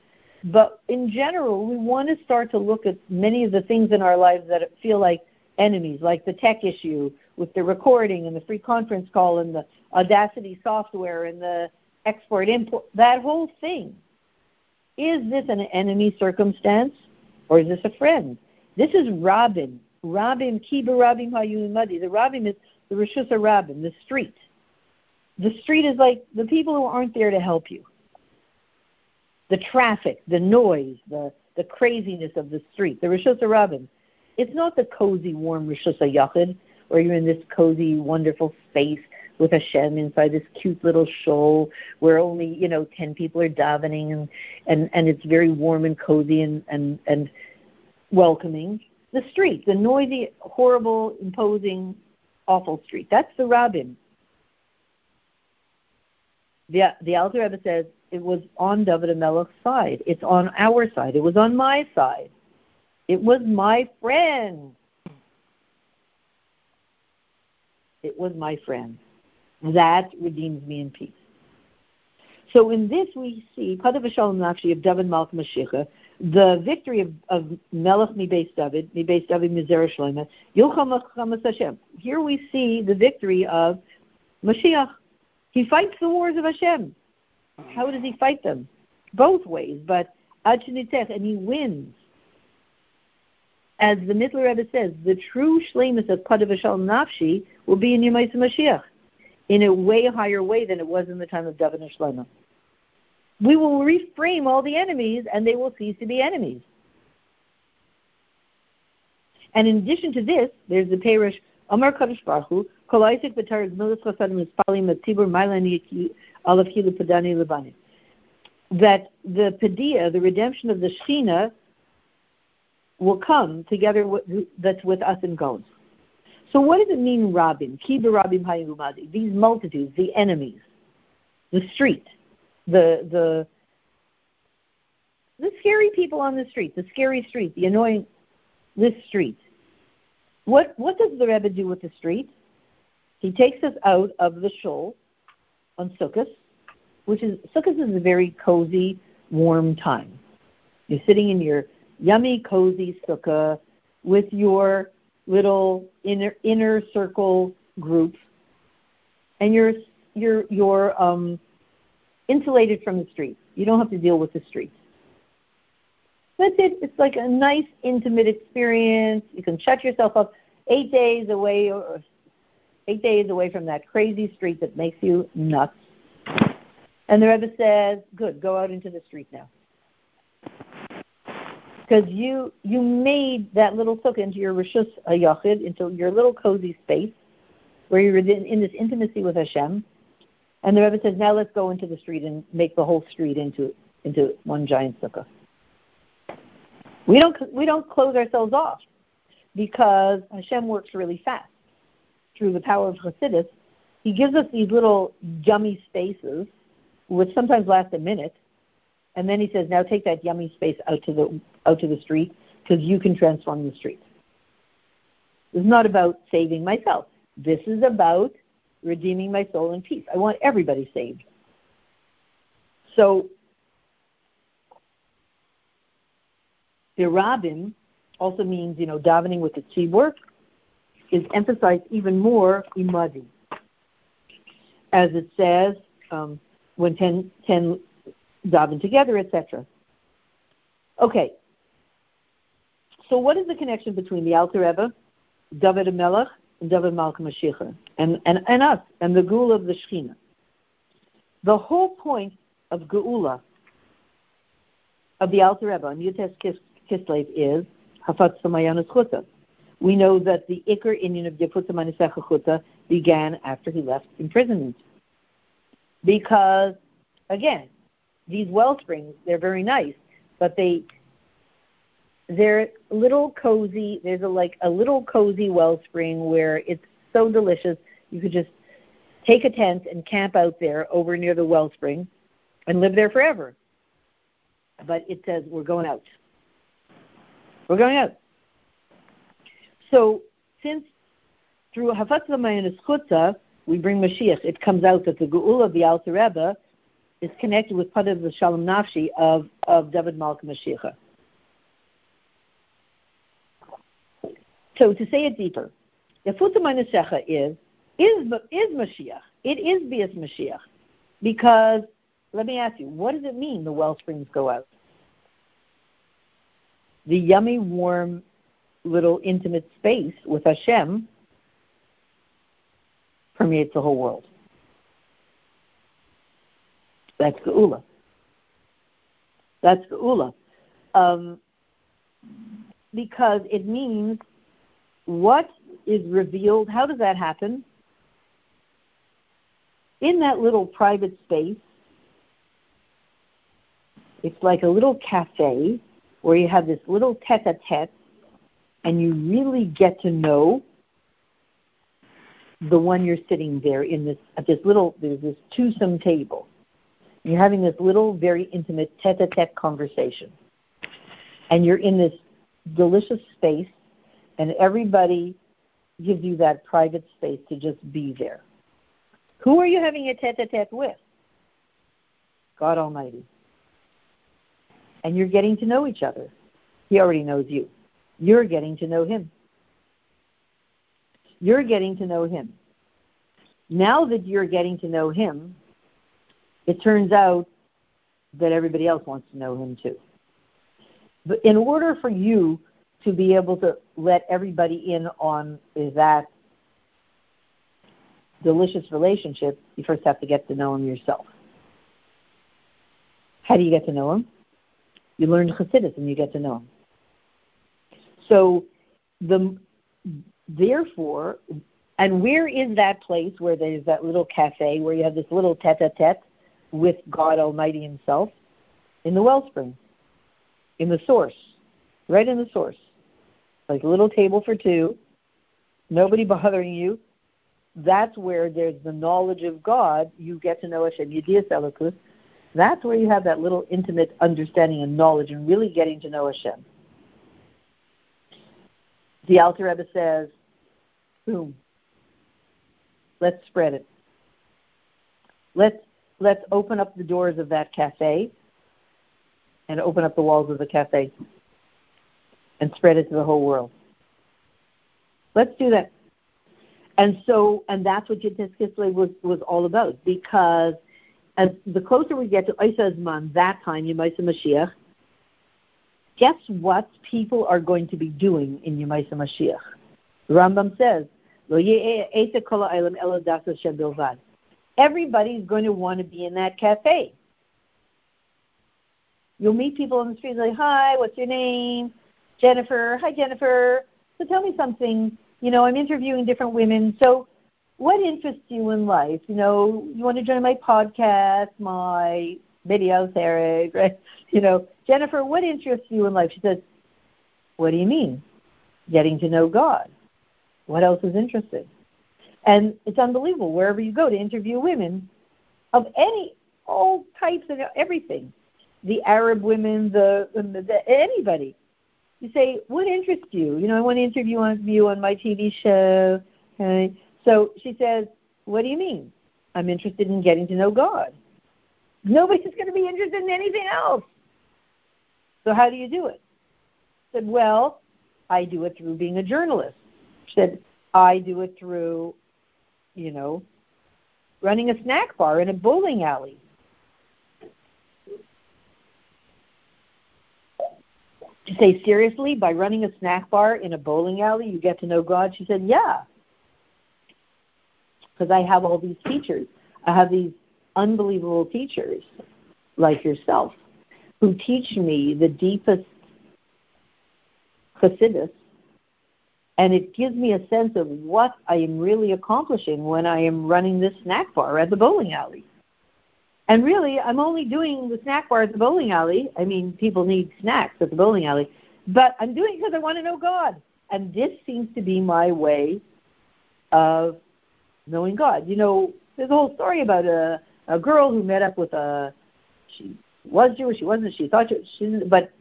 but in general, we want to start to look at many of the things in our lives that feel like enemies, like the tech issue with the recording and the free conference call and the Audacity software and the export import. That whole thing. Is this an enemy circumstance or is this a friend? This is Rabin Rabim, Kiba Rabim Hayumadi. The Rabim is the Rishus Rabim, the street. The street is like the people who aren't there to help you. The traffic, the noise, the, the craziness of the street, the Rishus Rabim. It's not the cozy, warm Rishus Yachid, where you're in this cozy, wonderful space with Hashem inside this cute little show where only, you know, 10 people are davening and, and, and it's very warm and cozy and, and, and welcoming the street, the noisy, horrible, imposing, awful street. That's the rabbin. The, the Alter Rebbe says it was on David Melech's side. It's on our side. It was on my side. It was my friend. It was my friend. That redeems me in peace. So in this we see Kadav Shalom Nafshi of David Malka Mashiach, the victory of, of Melech Mibes David, Mibes David Mizera Shlomo, Yilcham Hashem. Here we see the victory of Mashiach. He fights the wars of Hashem. How does he fight them? Both ways, but Ad and he wins. As the Mitteler Rebbe says, the true shlemus of Kadav Nafshi will be in Yemais Mashiach in a way higher way than it was in the time of David and Shlomo we will reframe all the enemies and they will cease to be enemies. And in addition to this, there's the Perish Amar Kadosh Baruch Hu, Kol Isaac B'Tarek Milas Chasadim Mispalim Tzibur Mailani Alaf Hilu Padani Lebani. That the Padiyah, the redemption of the Shechina, will come together with, that's with us in Gones. So what does it mean, Rabin? Kiba Rabin Hayumadi. These multitudes, the enemies, the street the the the scary people on the street, the scary street, the annoying this street. What what does the Rebbe do with the street? He takes us out of the shul on Sukkot, which is Sukkot is a very cozy, warm time. You're sitting in your yummy, cozy sukkah with your little inner inner circle group, and you're you're you're um, insulated from the streets. You don't have to deal with the streets. That's it. It's like a nice, intimate experience. You can shut yourself up eight days away or eight days away from that crazy street that makes you nuts. And the Rebbe says, "Good, go out into the street now." Because you you made that little sukkah into your rishus yachid, into your little cozy space, where you're in, in this intimacy with Hashem, and the Rebbe says, now let's go into the street and make the whole street into into one giant sukkah. We don't we don't close ourselves off because Hashem works really fast through the power of Chassidus. He gives us these little yummy spaces, which sometimes last a minute, and then he says, now take that yummy space out to the out to the street because you can transform the street. This is not about saving myself. This is about redeeming my soul in peace. I want everybody saved. So the also means, you know, davening with the tzibur is emphasized even more in imadi. As it says, um, when ten, ten daven together, etc. Okay. So what is the connection between the Alter Rebbe, David Melech, and David Malka Mashiach, and, and, and us, and the Geula of the Shechina. The whole point of Geula, of the Alter Rebbe on Yutes Kislev is Hafat Samayanas Chuta. We know that the Iker Indian of Yefuta Manisecha Chuta began after he left imprisonment. Because, again, these well springs, they're very nice, but they they're little cozy. There's a like a little cozy wellspring where it's so delicious. You could just take a tent and camp out there over near the wellspring and live there forever. But it says we're going out. We're going out. So since through Hafat and Chutza, we bring Mashiach, it comes out that the Geula of the Alter Rebbe is connected with part of the Shalom Nafshi of, of David Malka Mashiach. So to say it deeper, Yafuta Manasecha is is is Mashiach. It is Bias Mashiach. Because let me ask you, what does it mean the well springs go out? The yummy, warm, little intimate space with Hashem permeates the whole world. That's Geula. That's Geula. Um, because it means what is revealed, how does that happen? In that little private space, it's like a little cafe where you have this little tete a tete and you really get to know the one you're sitting there in this at this little there's this twosome table. You're having this little very intimate tete a tete conversation. And you're in this delicious space and everybody gives you that private space to just be there. Who are you having a tete a tete with? God Almighty. And you're getting to know each other. He already knows you. You're getting to know Him. You're getting to know Him. Now that you're getting to know Him, it turns out that everybody else wants to know Him too. But in order for you to be able to let everybody in on that delicious relationship, you first have to get to know him yourself. How do you get to know him? You learn Chassidus and you get to know him. So, the therefore, and where is that place where there's that little cafe where you have this little tete-a-tete with God Almighty Himself? In the wellspring, in the source, right in the source like a little table for two, nobody bothering you. That's where there's the knowledge of God. You get to know Hashem, Yedias Elokus. That's where you have that little intimate understanding and knowledge and really getting to know Hashem. The Alter Rebbe says, boom, let's spread it. Let's, let's open up the doors of that cafe and open up the walls of the cafe and spread it to the whole world. Let's do that. And so, and that's what Yitzhak Kislev was, was all about, because as the closer we get to Isa Zman, that time, Yemaisa Mashiach, guess what people are going to be doing in Yemaisa Mashiach? Rambam says, Everybody's going to want to be in that cafe. You'll meet people on the street like, "Hi, what's your name? Jennifer. Hi, Jennifer. So tell me something. You know, I'm interviewing different women. So what interests you in life? You know, you want to join my podcast, my videos, Eric, right? You know, Jennifer, what interests you in life? She says, What do you mean? Getting to know God. What else is interesting? And it's unbelievable wherever you go to interview women of any all types of everything. The Arab women, the, the, the anybody you say, what interests you? You know, I want to interview on you on my TV show. Okay? So she says, what do you mean? I'm interested in getting to know God. Nobody's going to be interested in anything else. So how do you do it? I said, well, I do it through being a journalist. She said, I do it through, you know, running a snack bar in a bowling alley. to say, seriously, by running a snack bar in a bowling alley, you get to know God? She said, yeah. Because I have all these teachers. I have these unbelievable teachers like yourself who teach me the deepest chassidus, and it gives me a sense of what I am really accomplishing when I am running this snack bar at the bowling alley. And really, I'm only doing the snack bar at the bowling alley. I mean, people need snacks at the bowling alley, but I'm doing it because I want to know God. And this seems to be my way of knowing God. You know, there's a whole story about a a girl who met up with a she was Jewish, she wasn't, she thought she, she didn't, but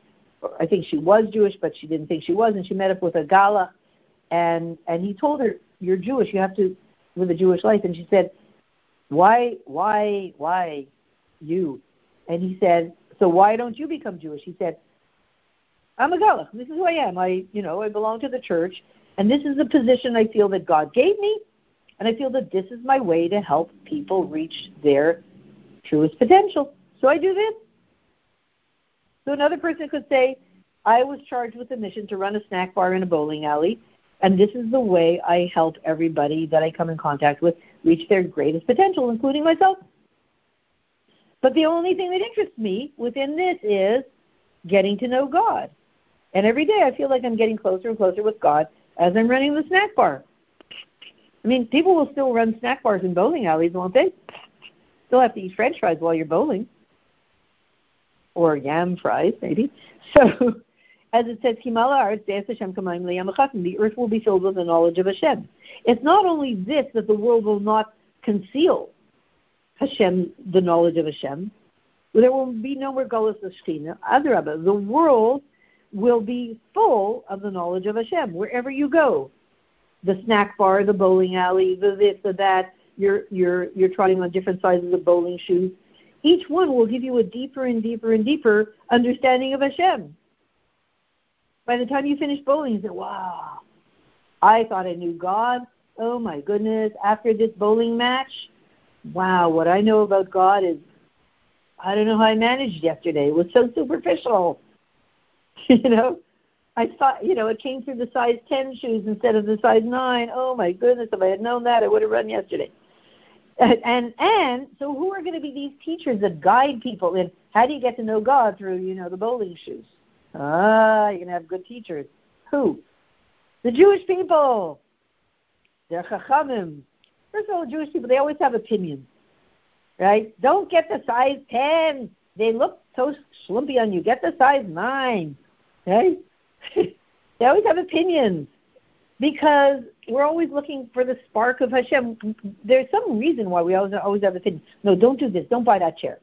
I think she was Jewish, but she didn't think she was, and she met up with a Galach, and and he told her, "You're Jewish, you have to live a Jewish life," and she said, "Why, why, why, you?" And he said, "So why don't you become Jewish?" He said, "I'm a Galach. This is who I am. I, you know, I belong to the church, and this is the position I feel that God gave me, and I feel that this is my way to help people reach their truest potential. So I do this." So another person could say, I was charged with the mission to run a snack bar in a bowling alley, and this is the way I help everybody that I come in contact with reach their greatest potential, including myself. But the only thing that interests me within this is getting to know God. And every day I feel like I'm getting closer and closer with God as I'm running the snack bar. I mean, people will still run snack bars in bowling alleys, won't they? Still have to eat french fries while you're bowling or yam fries, maybe. So, as it says, the earth will be filled with the knowledge of Hashem. It's not only this that the world will not conceal Hashem, the knowledge of Hashem. There will be no more of Shekhinah. Adrabah, the world will be full of the knowledge of Hashem wherever you go. The snack bar, the bowling alley, the this, the that. You're you're you're trying on different sizes of bowling shoes each one will give you a deeper and deeper and deeper understanding of Hashem. By the time you finish bowling, you say, wow, I thought I knew God. Oh my goodness, after this bowling match, wow, what I know about God is, I don't know how I managed yesterday. It was so superficial. you know, I thought, you know, it came through the size 10 shoes instead of the size 9. Oh my goodness, if I had known that, I would have run yesterday. And and so who are going to be these teachers that guide people in how do you get to know God through you know the bowling shoes? Ah, you're going to have good teachers. Who? The Jewish people. They're chachamim. First of all, Jewish people they always have opinions, right? Don't get the size ten. They look so schlumpy on you. Get the size nine, right? they always have opinions because we're always looking for the spark of Hashem. There's some reason why we always always have opinions. No, don't do this. Don't buy that chair.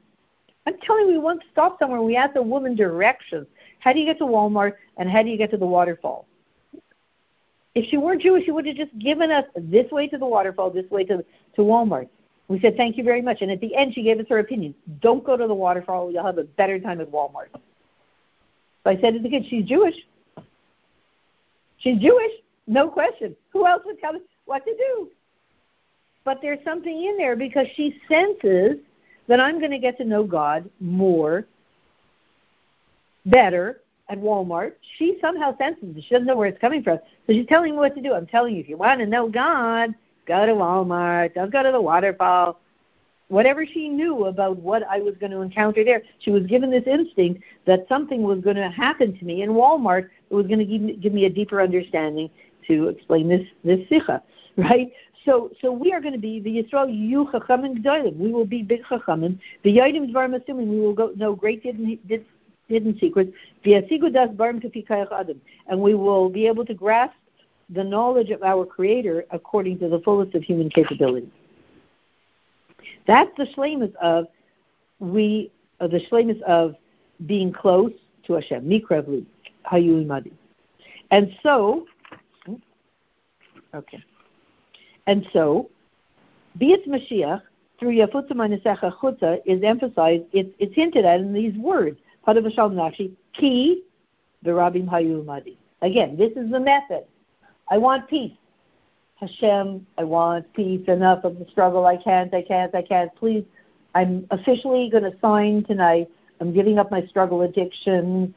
I'm telling you, we once stopped somewhere we asked a woman directions. How do you get to Walmart and how do you get to the waterfall? If she weren't Jewish, she would have just given us this way to the waterfall, this way to to Walmart. We said thank you very much, and at the end she gave us her opinion. Don't go to the waterfall; you'll have a better time at Walmart. So I said to the kids, she's Jewish. She's Jewish. No question. Who else would tell us what to do? But there's something in there because she senses that I'm going to get to know God more, better at Walmart. She somehow senses it. She doesn't know where it's coming from. So she's telling me what to do. I'm telling you, if you want to know God, go to Walmart. Don't go to the waterfall. Whatever she knew about what I was going to encounter there, she was given this instinct that something was going to happen to me in Walmart that was going to give me, give me a deeper understanding to explain this this sikha, right? So so we are going to be the Yisrael Yu Chachamim Gdolim. We will be big Chachamim. The Yodim Dvarim assuming we will go know great hidden, hidden secrets. And we will be able to grasp the knowledge of our Creator according to the fullest of human capability. That's the shlemus of we, uh, the shlemus of being close to Hashem. Mikravli, Hayu Imadi. And so Okay. And so, Biat Mashiach through Yafutza Manisecha Chutza is emphasized, it's, it's hinted at in these words. Ki. Again, this is the method. I want peace. Hashem, I want peace. Enough of the struggle. I can't, I can't, I can't. Please, I'm officially going to sign tonight. I'm giving up my struggle addiction.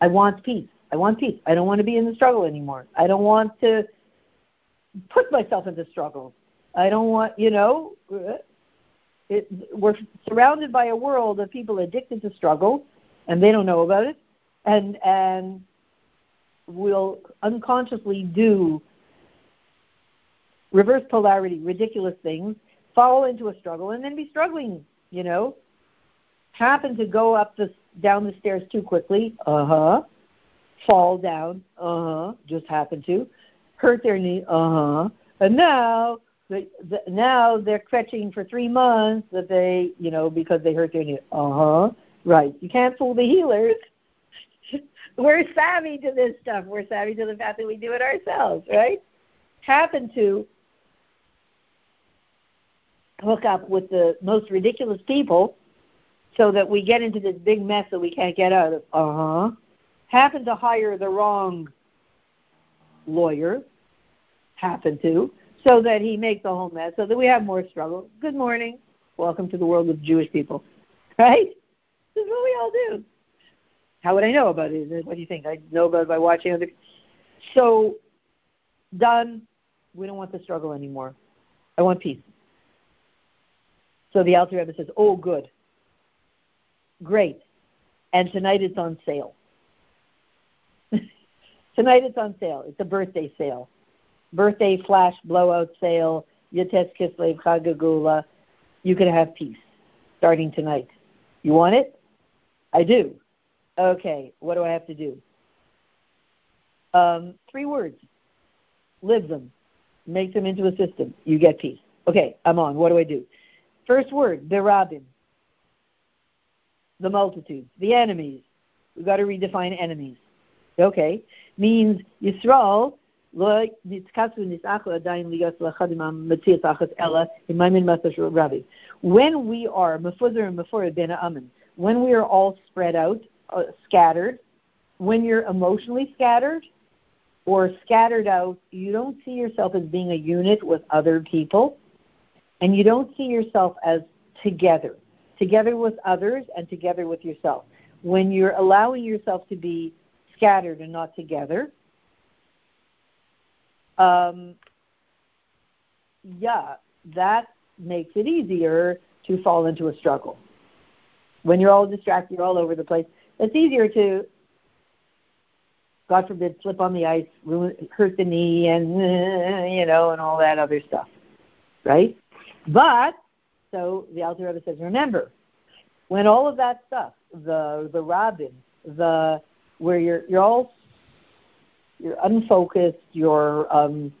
I want peace. I want peace. I don't want to be in the struggle anymore. I don't want to put myself into struggle. I don't want, you know, it, we're surrounded by a world of people addicted to struggle, and they don't know about it, and and will unconsciously do reverse polarity, ridiculous things, fall into a struggle, and then be struggling. You know, happen to go up the down the stairs too quickly. Uh huh. Fall down. Uh huh. Just happen to hurt their knee. Uh huh. And now the, the, now they're crutching for three months that they, you know, because they hurt their knee. Uh huh. Right. You can't fool the healers. We're savvy to this stuff. We're savvy to the fact that we do it ourselves, right? Happen to hook up with the most ridiculous people so that we get into this big mess that we can't get out of. Uh huh. Happen to hire the wrong lawyer. Happen to so that he makes a whole mess, so that we have more struggle. Good morning. Welcome to the world of Jewish people. Right? This is what we all do. How would I know about it? What do you think? I know about it by watching other. So, done. We don't want the struggle anymore. I want peace. So the Alter Rebbe says, "Oh, good, great," and tonight it's on sale. tonight it's on sale. It's a birthday sale birthday flash blowout sale, Yates Kislev Chag Geula, you can have peace starting tonight. You want it? I do. Okay, what do I have to do? Um, three words. Live them. Make them into a system. You get peace. Okay, I'm on. What do I do? First word, berabim. The multitudes, the enemies. We've got to redefine enemies. Okay, means Yisrael when we are and mefura ben amen, when we are all spread out, uh, scattered, when you're emotionally scattered or scattered out, you don't see yourself as being a unit with other people, and you don't see yourself as together, together with others and together with yourself. When you're allowing yourself to be scattered and not together, um, yeah, that makes it easier to fall into a struggle. When you're all distracted, you're all over the place, it's easier to, God forbid, slip on the ice, hurt the knee, and, you know, and all that other stuff, right? But, so the Alter Rebbe says, remember, when all of that stuff, the the rabin, the where you're you're all you're unfocused, you're um,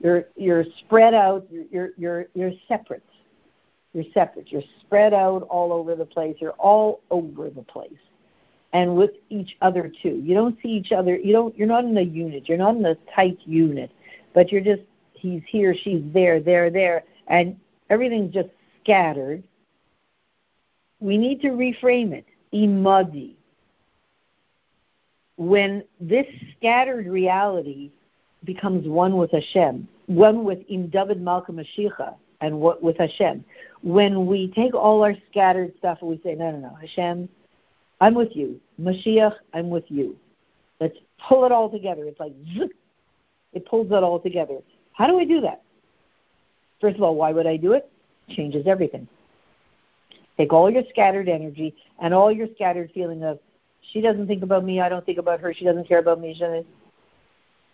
you're you're spread out, you're you're you're separate. You're separate. You're spread out all over the place. You're all over the place, and with each other too. You don't see each other. You don't. You're not in a unit. You're not in a tight unit, but you're just he's here, she's there, there, there, and everything's just scattered. We need to reframe it. Imadi when this scattered reality becomes one with Hashem, one with Im David Malka Mashiach, and what with Hashem, when we take all our scattered stuff and we say, no, no, no, Hashem, I'm with you. Mashiach, I'm with you. Let's pull it all together. It's like, zip, it pulls it all together. How do I do that? First of all, why would I do it? Changes everything. Take all your scattered energy and all your scattered feeling of she doesn't think about me. I don't think about her. She doesn't care about me. She does.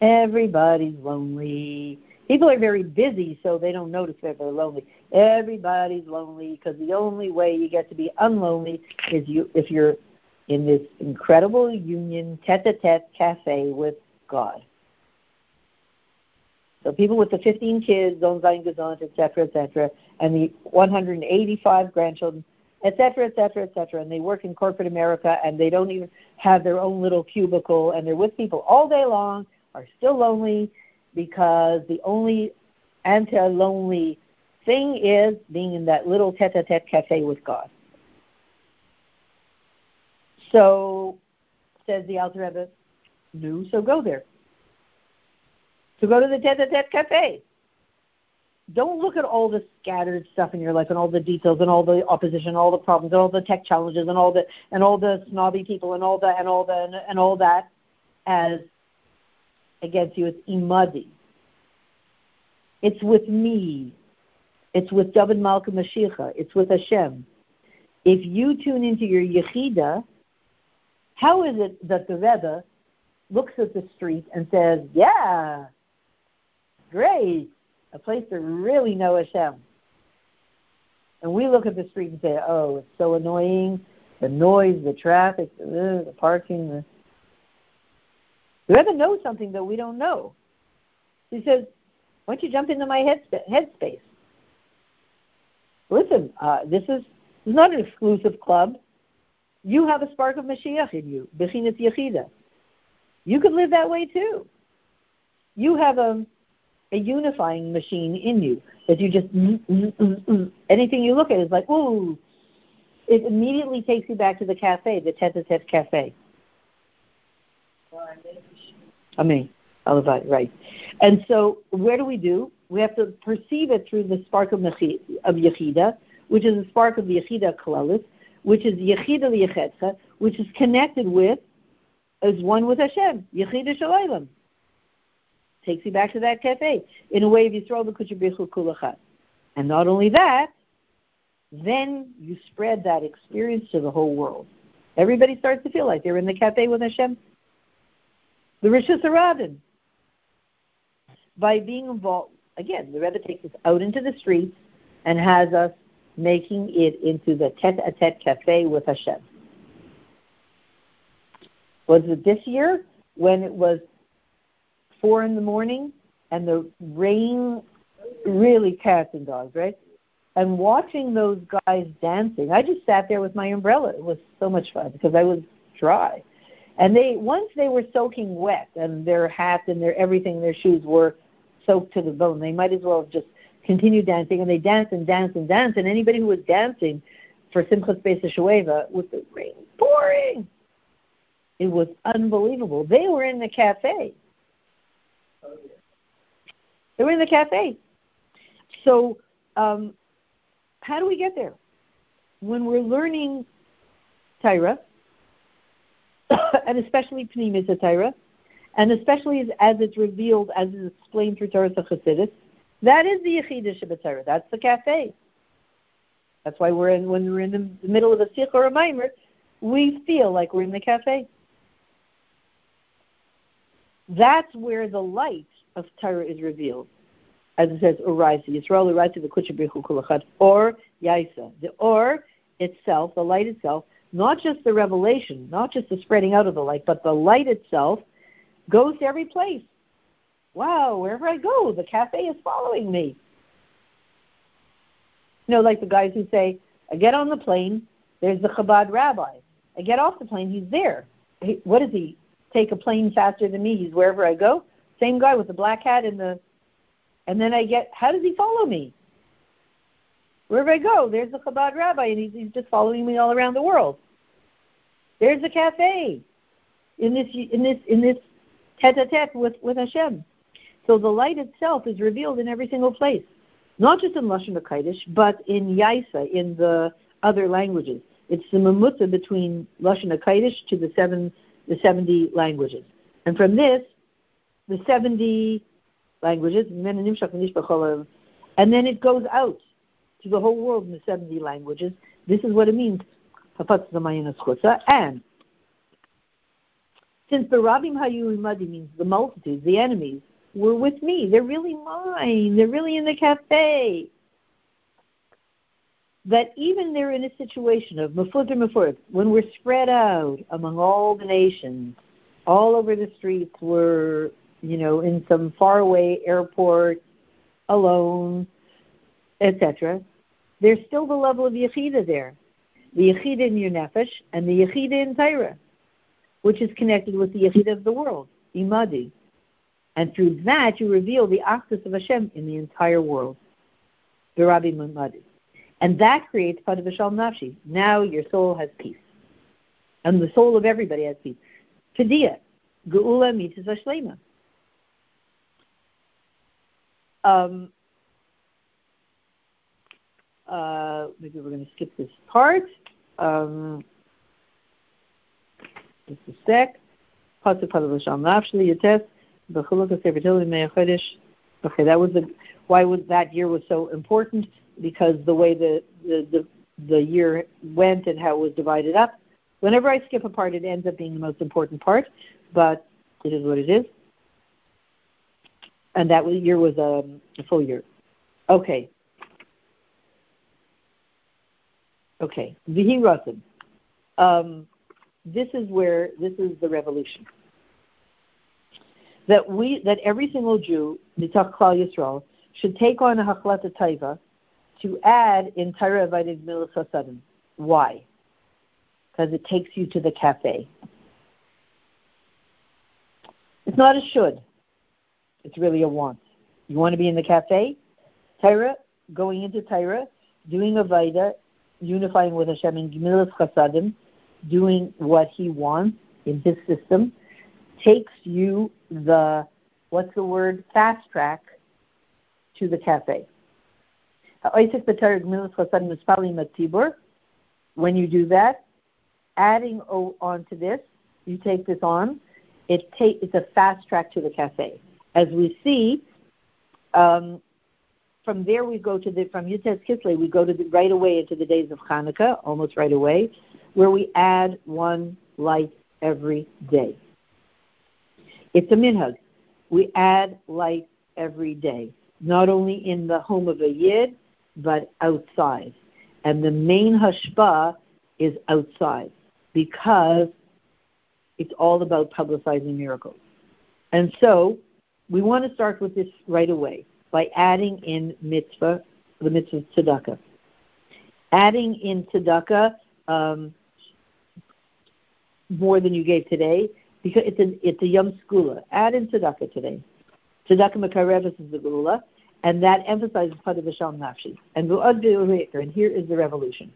Everybody's lonely. People are very busy, so they don't notice that they're lonely. Everybody's lonely because the only way you get to be unlonely is you if you're in this incredible union, tete-a-tete cafe with God. So people with the 15 kids, Gesund, et cetera, et cetera, and the 185 grandchildren, et cetera, et cetera, et cetera. And they work in corporate America and they don't even have their own little cubicle and they're with people all day long, are still lonely because the only anti lonely thing is being in that little tete a tete cafe with God. So, says the Alter Rebbe, no, so go there. So go to the tete a tete cafe don't look at all the scattered stuff in your life and all the details and all the opposition, and all the problems, and all the tech challenges, and all the and all the snobby people, and all that, and all and, and all that as against you. It's imadi. It's with me. It's with David Malka Mashiach. It's with Hashem. If you tune into your Yechida, how is it that the Rebbe looks at the street and says, yeah, great, a place to really know Hashem. And we look at the street and say, oh, it's so annoying, the noise, the traffic, the, the parking. The... Rebbe knows something that we don't know. He says, why don't you jump into my head headspace? Listen, uh, this is not an exclusive club. You have a spark of Mashiach in you, Bechinat Yechida. You could live that way too. You have a a unifying machine in you that you just mm, mm, mm, anything you look at is like ooh. It immediately takes you back to the cafe, the tete-a-tete cafe. I mean, right. And so, where do we do? We have to perceive it through the spark of, of Yechida, which is the spark of Yechida Kalalis, which is Yechida Yechetcha, which is connected with, as one with Hashem, Yechida Shalaylam. Takes you back to that cafe. In a way, if you throw the Kuchabichu Kulachat. And not only that, then you spread that experience to the whole world. Everybody starts to feel like they're in the cafe with Hashem. The Rishus Harabim. By being involved, again, the Rebbe takes us out into the streets and has us making it into the tete-a-tete cafe with Hashem. Was it this year when it was four in the morning and the rain really cats and dogs, right? And watching those guys dancing, I just sat there with my umbrella. It was so much fun because I was dry. And they once they were soaking wet and their hats and their everything, their shoes were soaked to the bone. They might as well have just continued dancing and they danced and danced and danced and anybody who was dancing for Simchas Beis Shueva with the rain pouring. It was unbelievable. They were in the cafe. They were in the cafe. So, um, how do we get there? When we're learning Torah, and especially Pnimis Torah, and especially as, it's revealed, as it's explained through Torah Chassidus, that is the Yechidah Shabbat That's the cafe. That's why we're in when we're in the middle of a sikha or a maamar, we feel like we're in the cafe. That's where the light of Torah is revealed. As it says, Uraisa, Yisrael Uraisa, the Kuchabichu Kulachat, or Yaisa. The or itself, the light itself, not just the revelation, not just the spreading out of the light, but the light itself goes to every place. Wow, wherever I go, the cafe is following me. You know, like the guys who say, I get on the plane, there's the Chabad rabbi. I get off the plane, he's there. He, does he? Take a plane faster than me. He's wherever I go. Same guy with the black hat and the, and then I get, how does he follow me? Wherever I go, there's the Chabad rabbi, and he's, he's just following me all around the world. There's a cafe in this in this in this tete-a-tete with with Hashem. So the light itself is revealed in every single place, not just in Lashon HaKodesh, but in Yaisa, in the other languages. It's the mamutza between Lashon HaKodesh to the seven, the 70 languages. And from this, the 70 languages, and then it goes out to the whole world in the 70 languages. This is what it means. And since the Rabim Hayuimadi means the multitudes, the enemies, were with me. They're really mine. They're really in the cafe. That even they're in a situation of mafud mafud, when we're spread out among all the nations, all over the streets, we're, you know, in some faraway airport, alone, etc. There's still the level of yechida there. The yechida in your nefesh and the yechida in Torah, which is connected with the yechida of the world, imadi. And through that, you reveal the Achdus of Hashem in the entire world. The Rabbi Mamadi. And that creates Padavashal Nafshi. Now your soul has peace. And the soul of everybody has peace. Padiyah. Geula mitzvah shlema. Um, uh, maybe we're going to skip this part. Um, just a sec. Pasuk Nafshi, Yates. Okay, that was the why was that year was so important because the way the, the, the, the year went and how it was divided up. Whenever I skip a part, it ends up being the most important part, but it is what it is. And that year was a, um, a full year. Okay. Okay. Vihi Um, this is where this is the revolution. That we that every single Jew, Nitach Klal Yisrael, should take on a Hachlata Taiva to add in Torah Avadim Milas Hasadim. Why? Because it takes you to the cafe. It's not a should. It's really a want. You want to be in the cafe? Torah, going into Torah, doing Avaida, unifying with Hashem in Gemilas Chasadim, doing what He wants in His system, takes you the, what's the word, fast track to the cafe. When you do that, adding on to this, you take this on, it take, it's a fast track to the cafe. As we see, um, from there we go to the from Yutes Kislev we go to the, right away into the days of Hanukkah, almost right away, where we add one light every day. It's a minhag. We add light every day, not only in the home of a yid, but outside. And the main hashpa is outside because it's all about publicizing miracles. And so we want to start with this right away by adding in mitzvah, the mitzvah of tzedakah. Adding in tzedakah um, more than you gave today because it's a it's a yom skula. Add in tzedakah today. Tzedakah makarevis is the Geula, and that emphasizes pada v'shal nafshi. And and here is the revolution.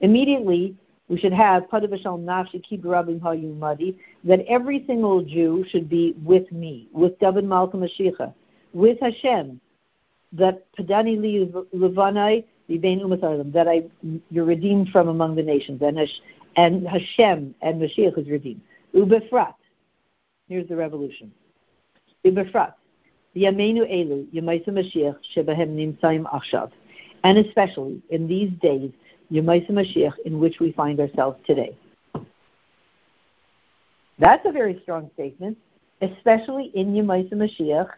Immediately, we should have pada v'shal nafshi kibarabim hayumadi that every single Jew should be with me, with David Malka Mashiach, with Hashem, that padani li levanai that I you're redeemed from among the nations, and and Hashem and Mashiach is redeemed. Ubefrat. Here's the revolution. Ubefrat. Yamenu elu Yemaisa Mashiach shebahem nimtzayim achshav. And especially in these days, Yemaisa Mashiach, in which we find ourselves today. That's a very strong statement, especially in Yemaisa Mashiach,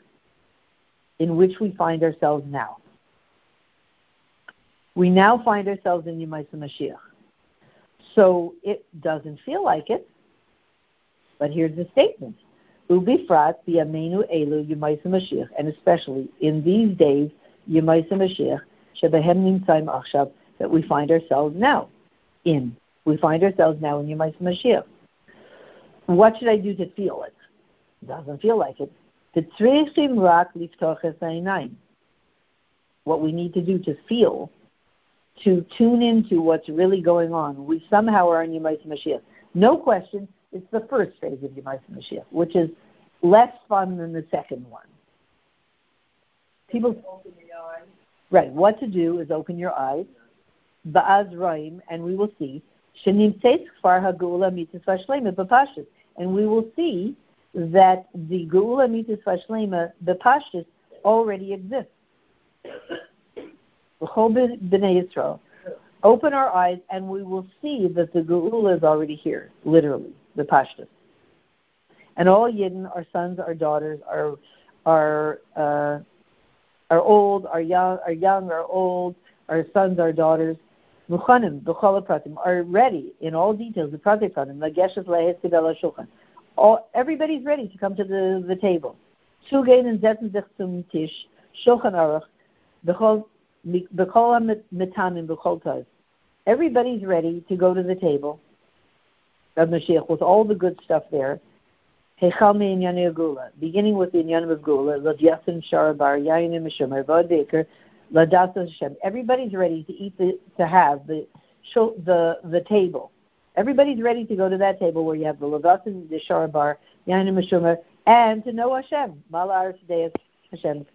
in which we find ourselves now. We now find ourselves in Yemaisa Mashiach. So it doesn't feel like it, but here's the statement. Ubifrat biyamenu elu Yemaisa Mashiach, and especially in these days, Yemaisa Mashiach, shebehem nimtzayim achshav, that we find ourselves now in. We find ourselves now in Yemaisa Mashiach. What should I do to feel it? Doesn't feel like it. What we need to do to feel, to tune into what's really going on. We somehow are in Yemaisa Mashiach. No question, it's the first phase of Yemaisa Mashiach, which is less fun than the second one. People open your eyes. Right. What to do is open your eyes. Ba'az Raim, and we will see. And we will see that the Geula Mitzvah Shlema, the Pashtus, already exists. Open our eyes and we will see that the Geula is already here, literally, the Pashtus. And all Yidden, our sons, our daughters, are are uh, are old, are young, are young, are old, our sons, our daughters, Muchanim, b'chol are ready in all details, the pratim pratim, lageshes lehes shulchan all, everybody's ready to come to the, the table. Zugehen setzen sich zum Tisch, Shulchan Aruch, b'chol metanim b'chol Everybody's ready to go to the table of Mashiach with all the good stuff there. Hechal me'inyan Geula, beginning with the inyan of Geula, l'dyasim sharabar, yayinim mishomer, vod beker, l'dasos Hashem. Everybody's ready to eat the, to have the, the, the table Everybody's ready to go to that table where you have the Lavasim, the Sharabar, Yanim Meshumer, and to know Hashem. Malar Deus Hashem.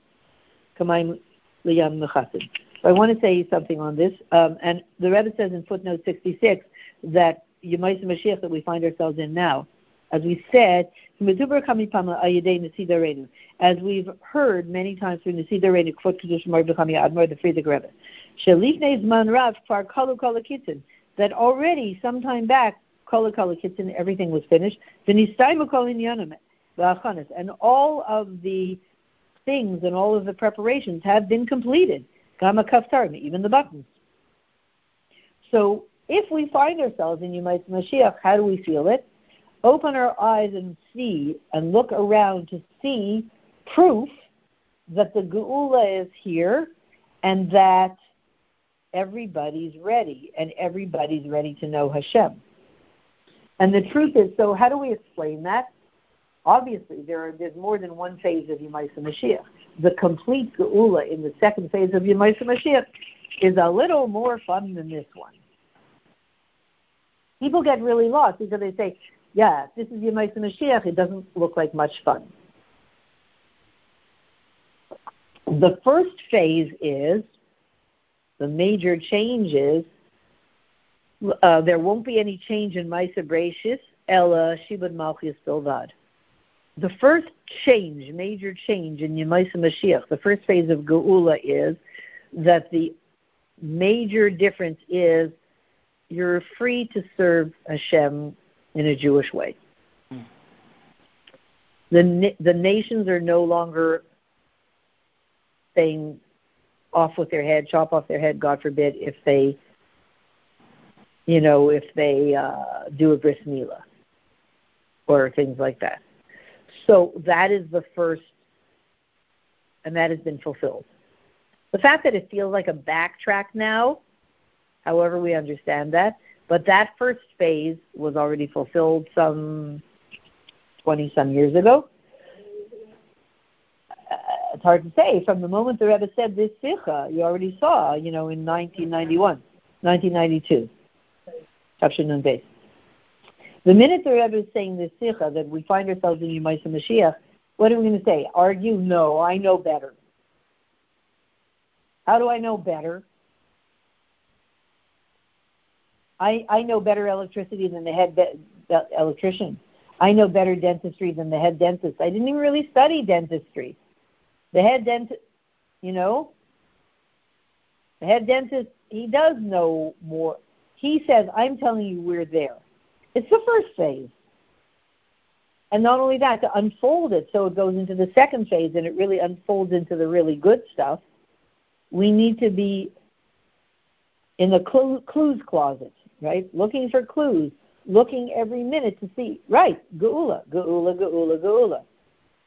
Kamaim Liyam Mechasim. I want to say something on this. Um, and the Rebbe says in footnote 66 that Yemais Mashiach that we find ourselves in now, as we said, as we've heard many times through Admor, the Frierdiker Rebbe, That already, sometime back, Kolu Kolakitzin, everything was finished, and all of the things and all of the preparations have been completed. Gama Kaftar, even the buttons. So if we find ourselves in Yemais Mashiach, how do we feel it? Open our eyes and see and look around to see proof that the Geula is here and that everybody's ready and everybody's ready to know Hashem. And the truth is, so how do we explain that? Obviously, there are, there's more than one phase of Yemaisa Mashiach. The complete Geula in the second phase of Yemaisa Mashiach is a little more fun than this one. People get really lost because they say, yeah, this is Yemaisa Mashiach, it doesn't look like much fun. The first phase is the major change is uh, there won't be any change in Ma'aseh Bereishis, Ella Shibud Malchus Bilvad. The first change, major change in Yemaisa Mashiach, the first phase of Geula is that the major difference is you're free to serve Hashem in a Jewish way. Mm. The, the nations are no longer saying off with their head, chop off their head, God forbid, if they, you know, if they uh, do a bris milah or things like that. So that is the first, and that has been fulfilled. The fact that it feels like a backtrack now, however we understand that, but that first phase was already fulfilled some 20 some years ago it's hard to say. From the moment the Rebbe said this sikha, you already saw, you know, in 1991, 1992, Tafshin and The minute the Rebbe is saying this sikha, that we find ourselves in Yemaisa Mashiach, what are we going to say? Argue? No, I know better. How do I know better? I, I know better electricity than the head be- electrician. I know better dentistry than the head dentist. I didn't even really study dentistry. The head dentist, you know, the head dentist, he does know more. He says, I'm telling you, we're there. It's the first phase. And not only that, to unfold it so it goes into the second phase and it really unfolds into the really good stuff, we need to be in the clues closet, right? Looking for clues, looking every minute to see, right, Geula, Geula, Geula, Geula.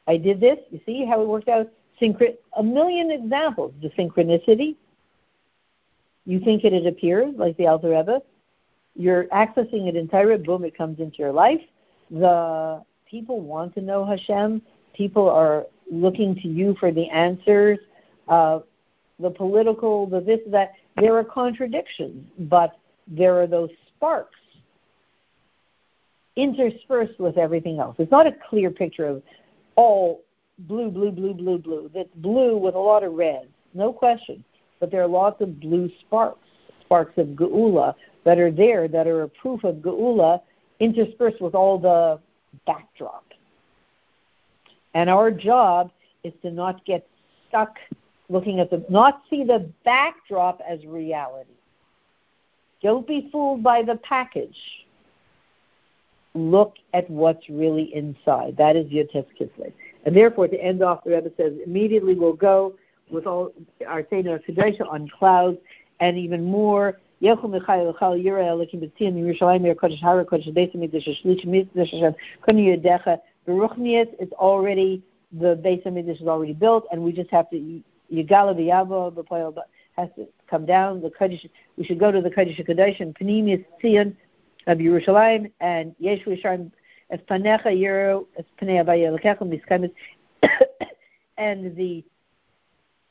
I did this. You see how it worked out? Synchro- a million examples. The synchronicity. You think it, it appears, like the Alter Rebbe. You're accessing it entirely. Boom, it comes into your life. The people want to know Hashem. People are looking to you for the answers. Uh, the political, the this, that. There are contradictions, but there are those sparks interspersed with everything else. It's not a clear picture of all blue, blue, blue, blue, blue. That's blue with a lot of red, no question. But there are lots of blue sparks, sparks of Geula that are there that are a proof of Geula interspersed with all the backdrop. And our job is to not get stuck looking at the, not see the backdrop as reality. Don't be fooled by the package. Look at what's really inside. That is Yotes Kislev. And therefore, to end off, the Rebbe says, immediately we'll go with all our Seder Kedusha on clouds, and even more. It's already the of Midrash is already built, and we just have to Yigala B'Yavo B'Poyel has to come down. The Kodesh, we should go to the Kodesh Kodesh and Pneumius Tzion of Yerushalayim and Yeshu Yisharim and the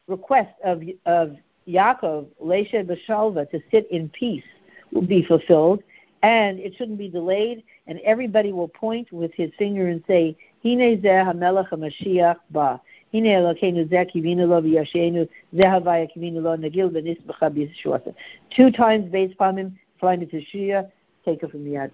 request of of Yaakov Lesha Bashalva to sit in peace will be fulfilled, and it shouldn't be delayed. And everybody will point with his finger and say, "Hine zeh hamelech hamashiach ba." Hine Elokeinu zeh kivinu lo v'yashenu zeh havaya kivinu lo nagil v'nisbacha b'yishuasa. Two times based upon him, flying to Shia, take it from the Ad.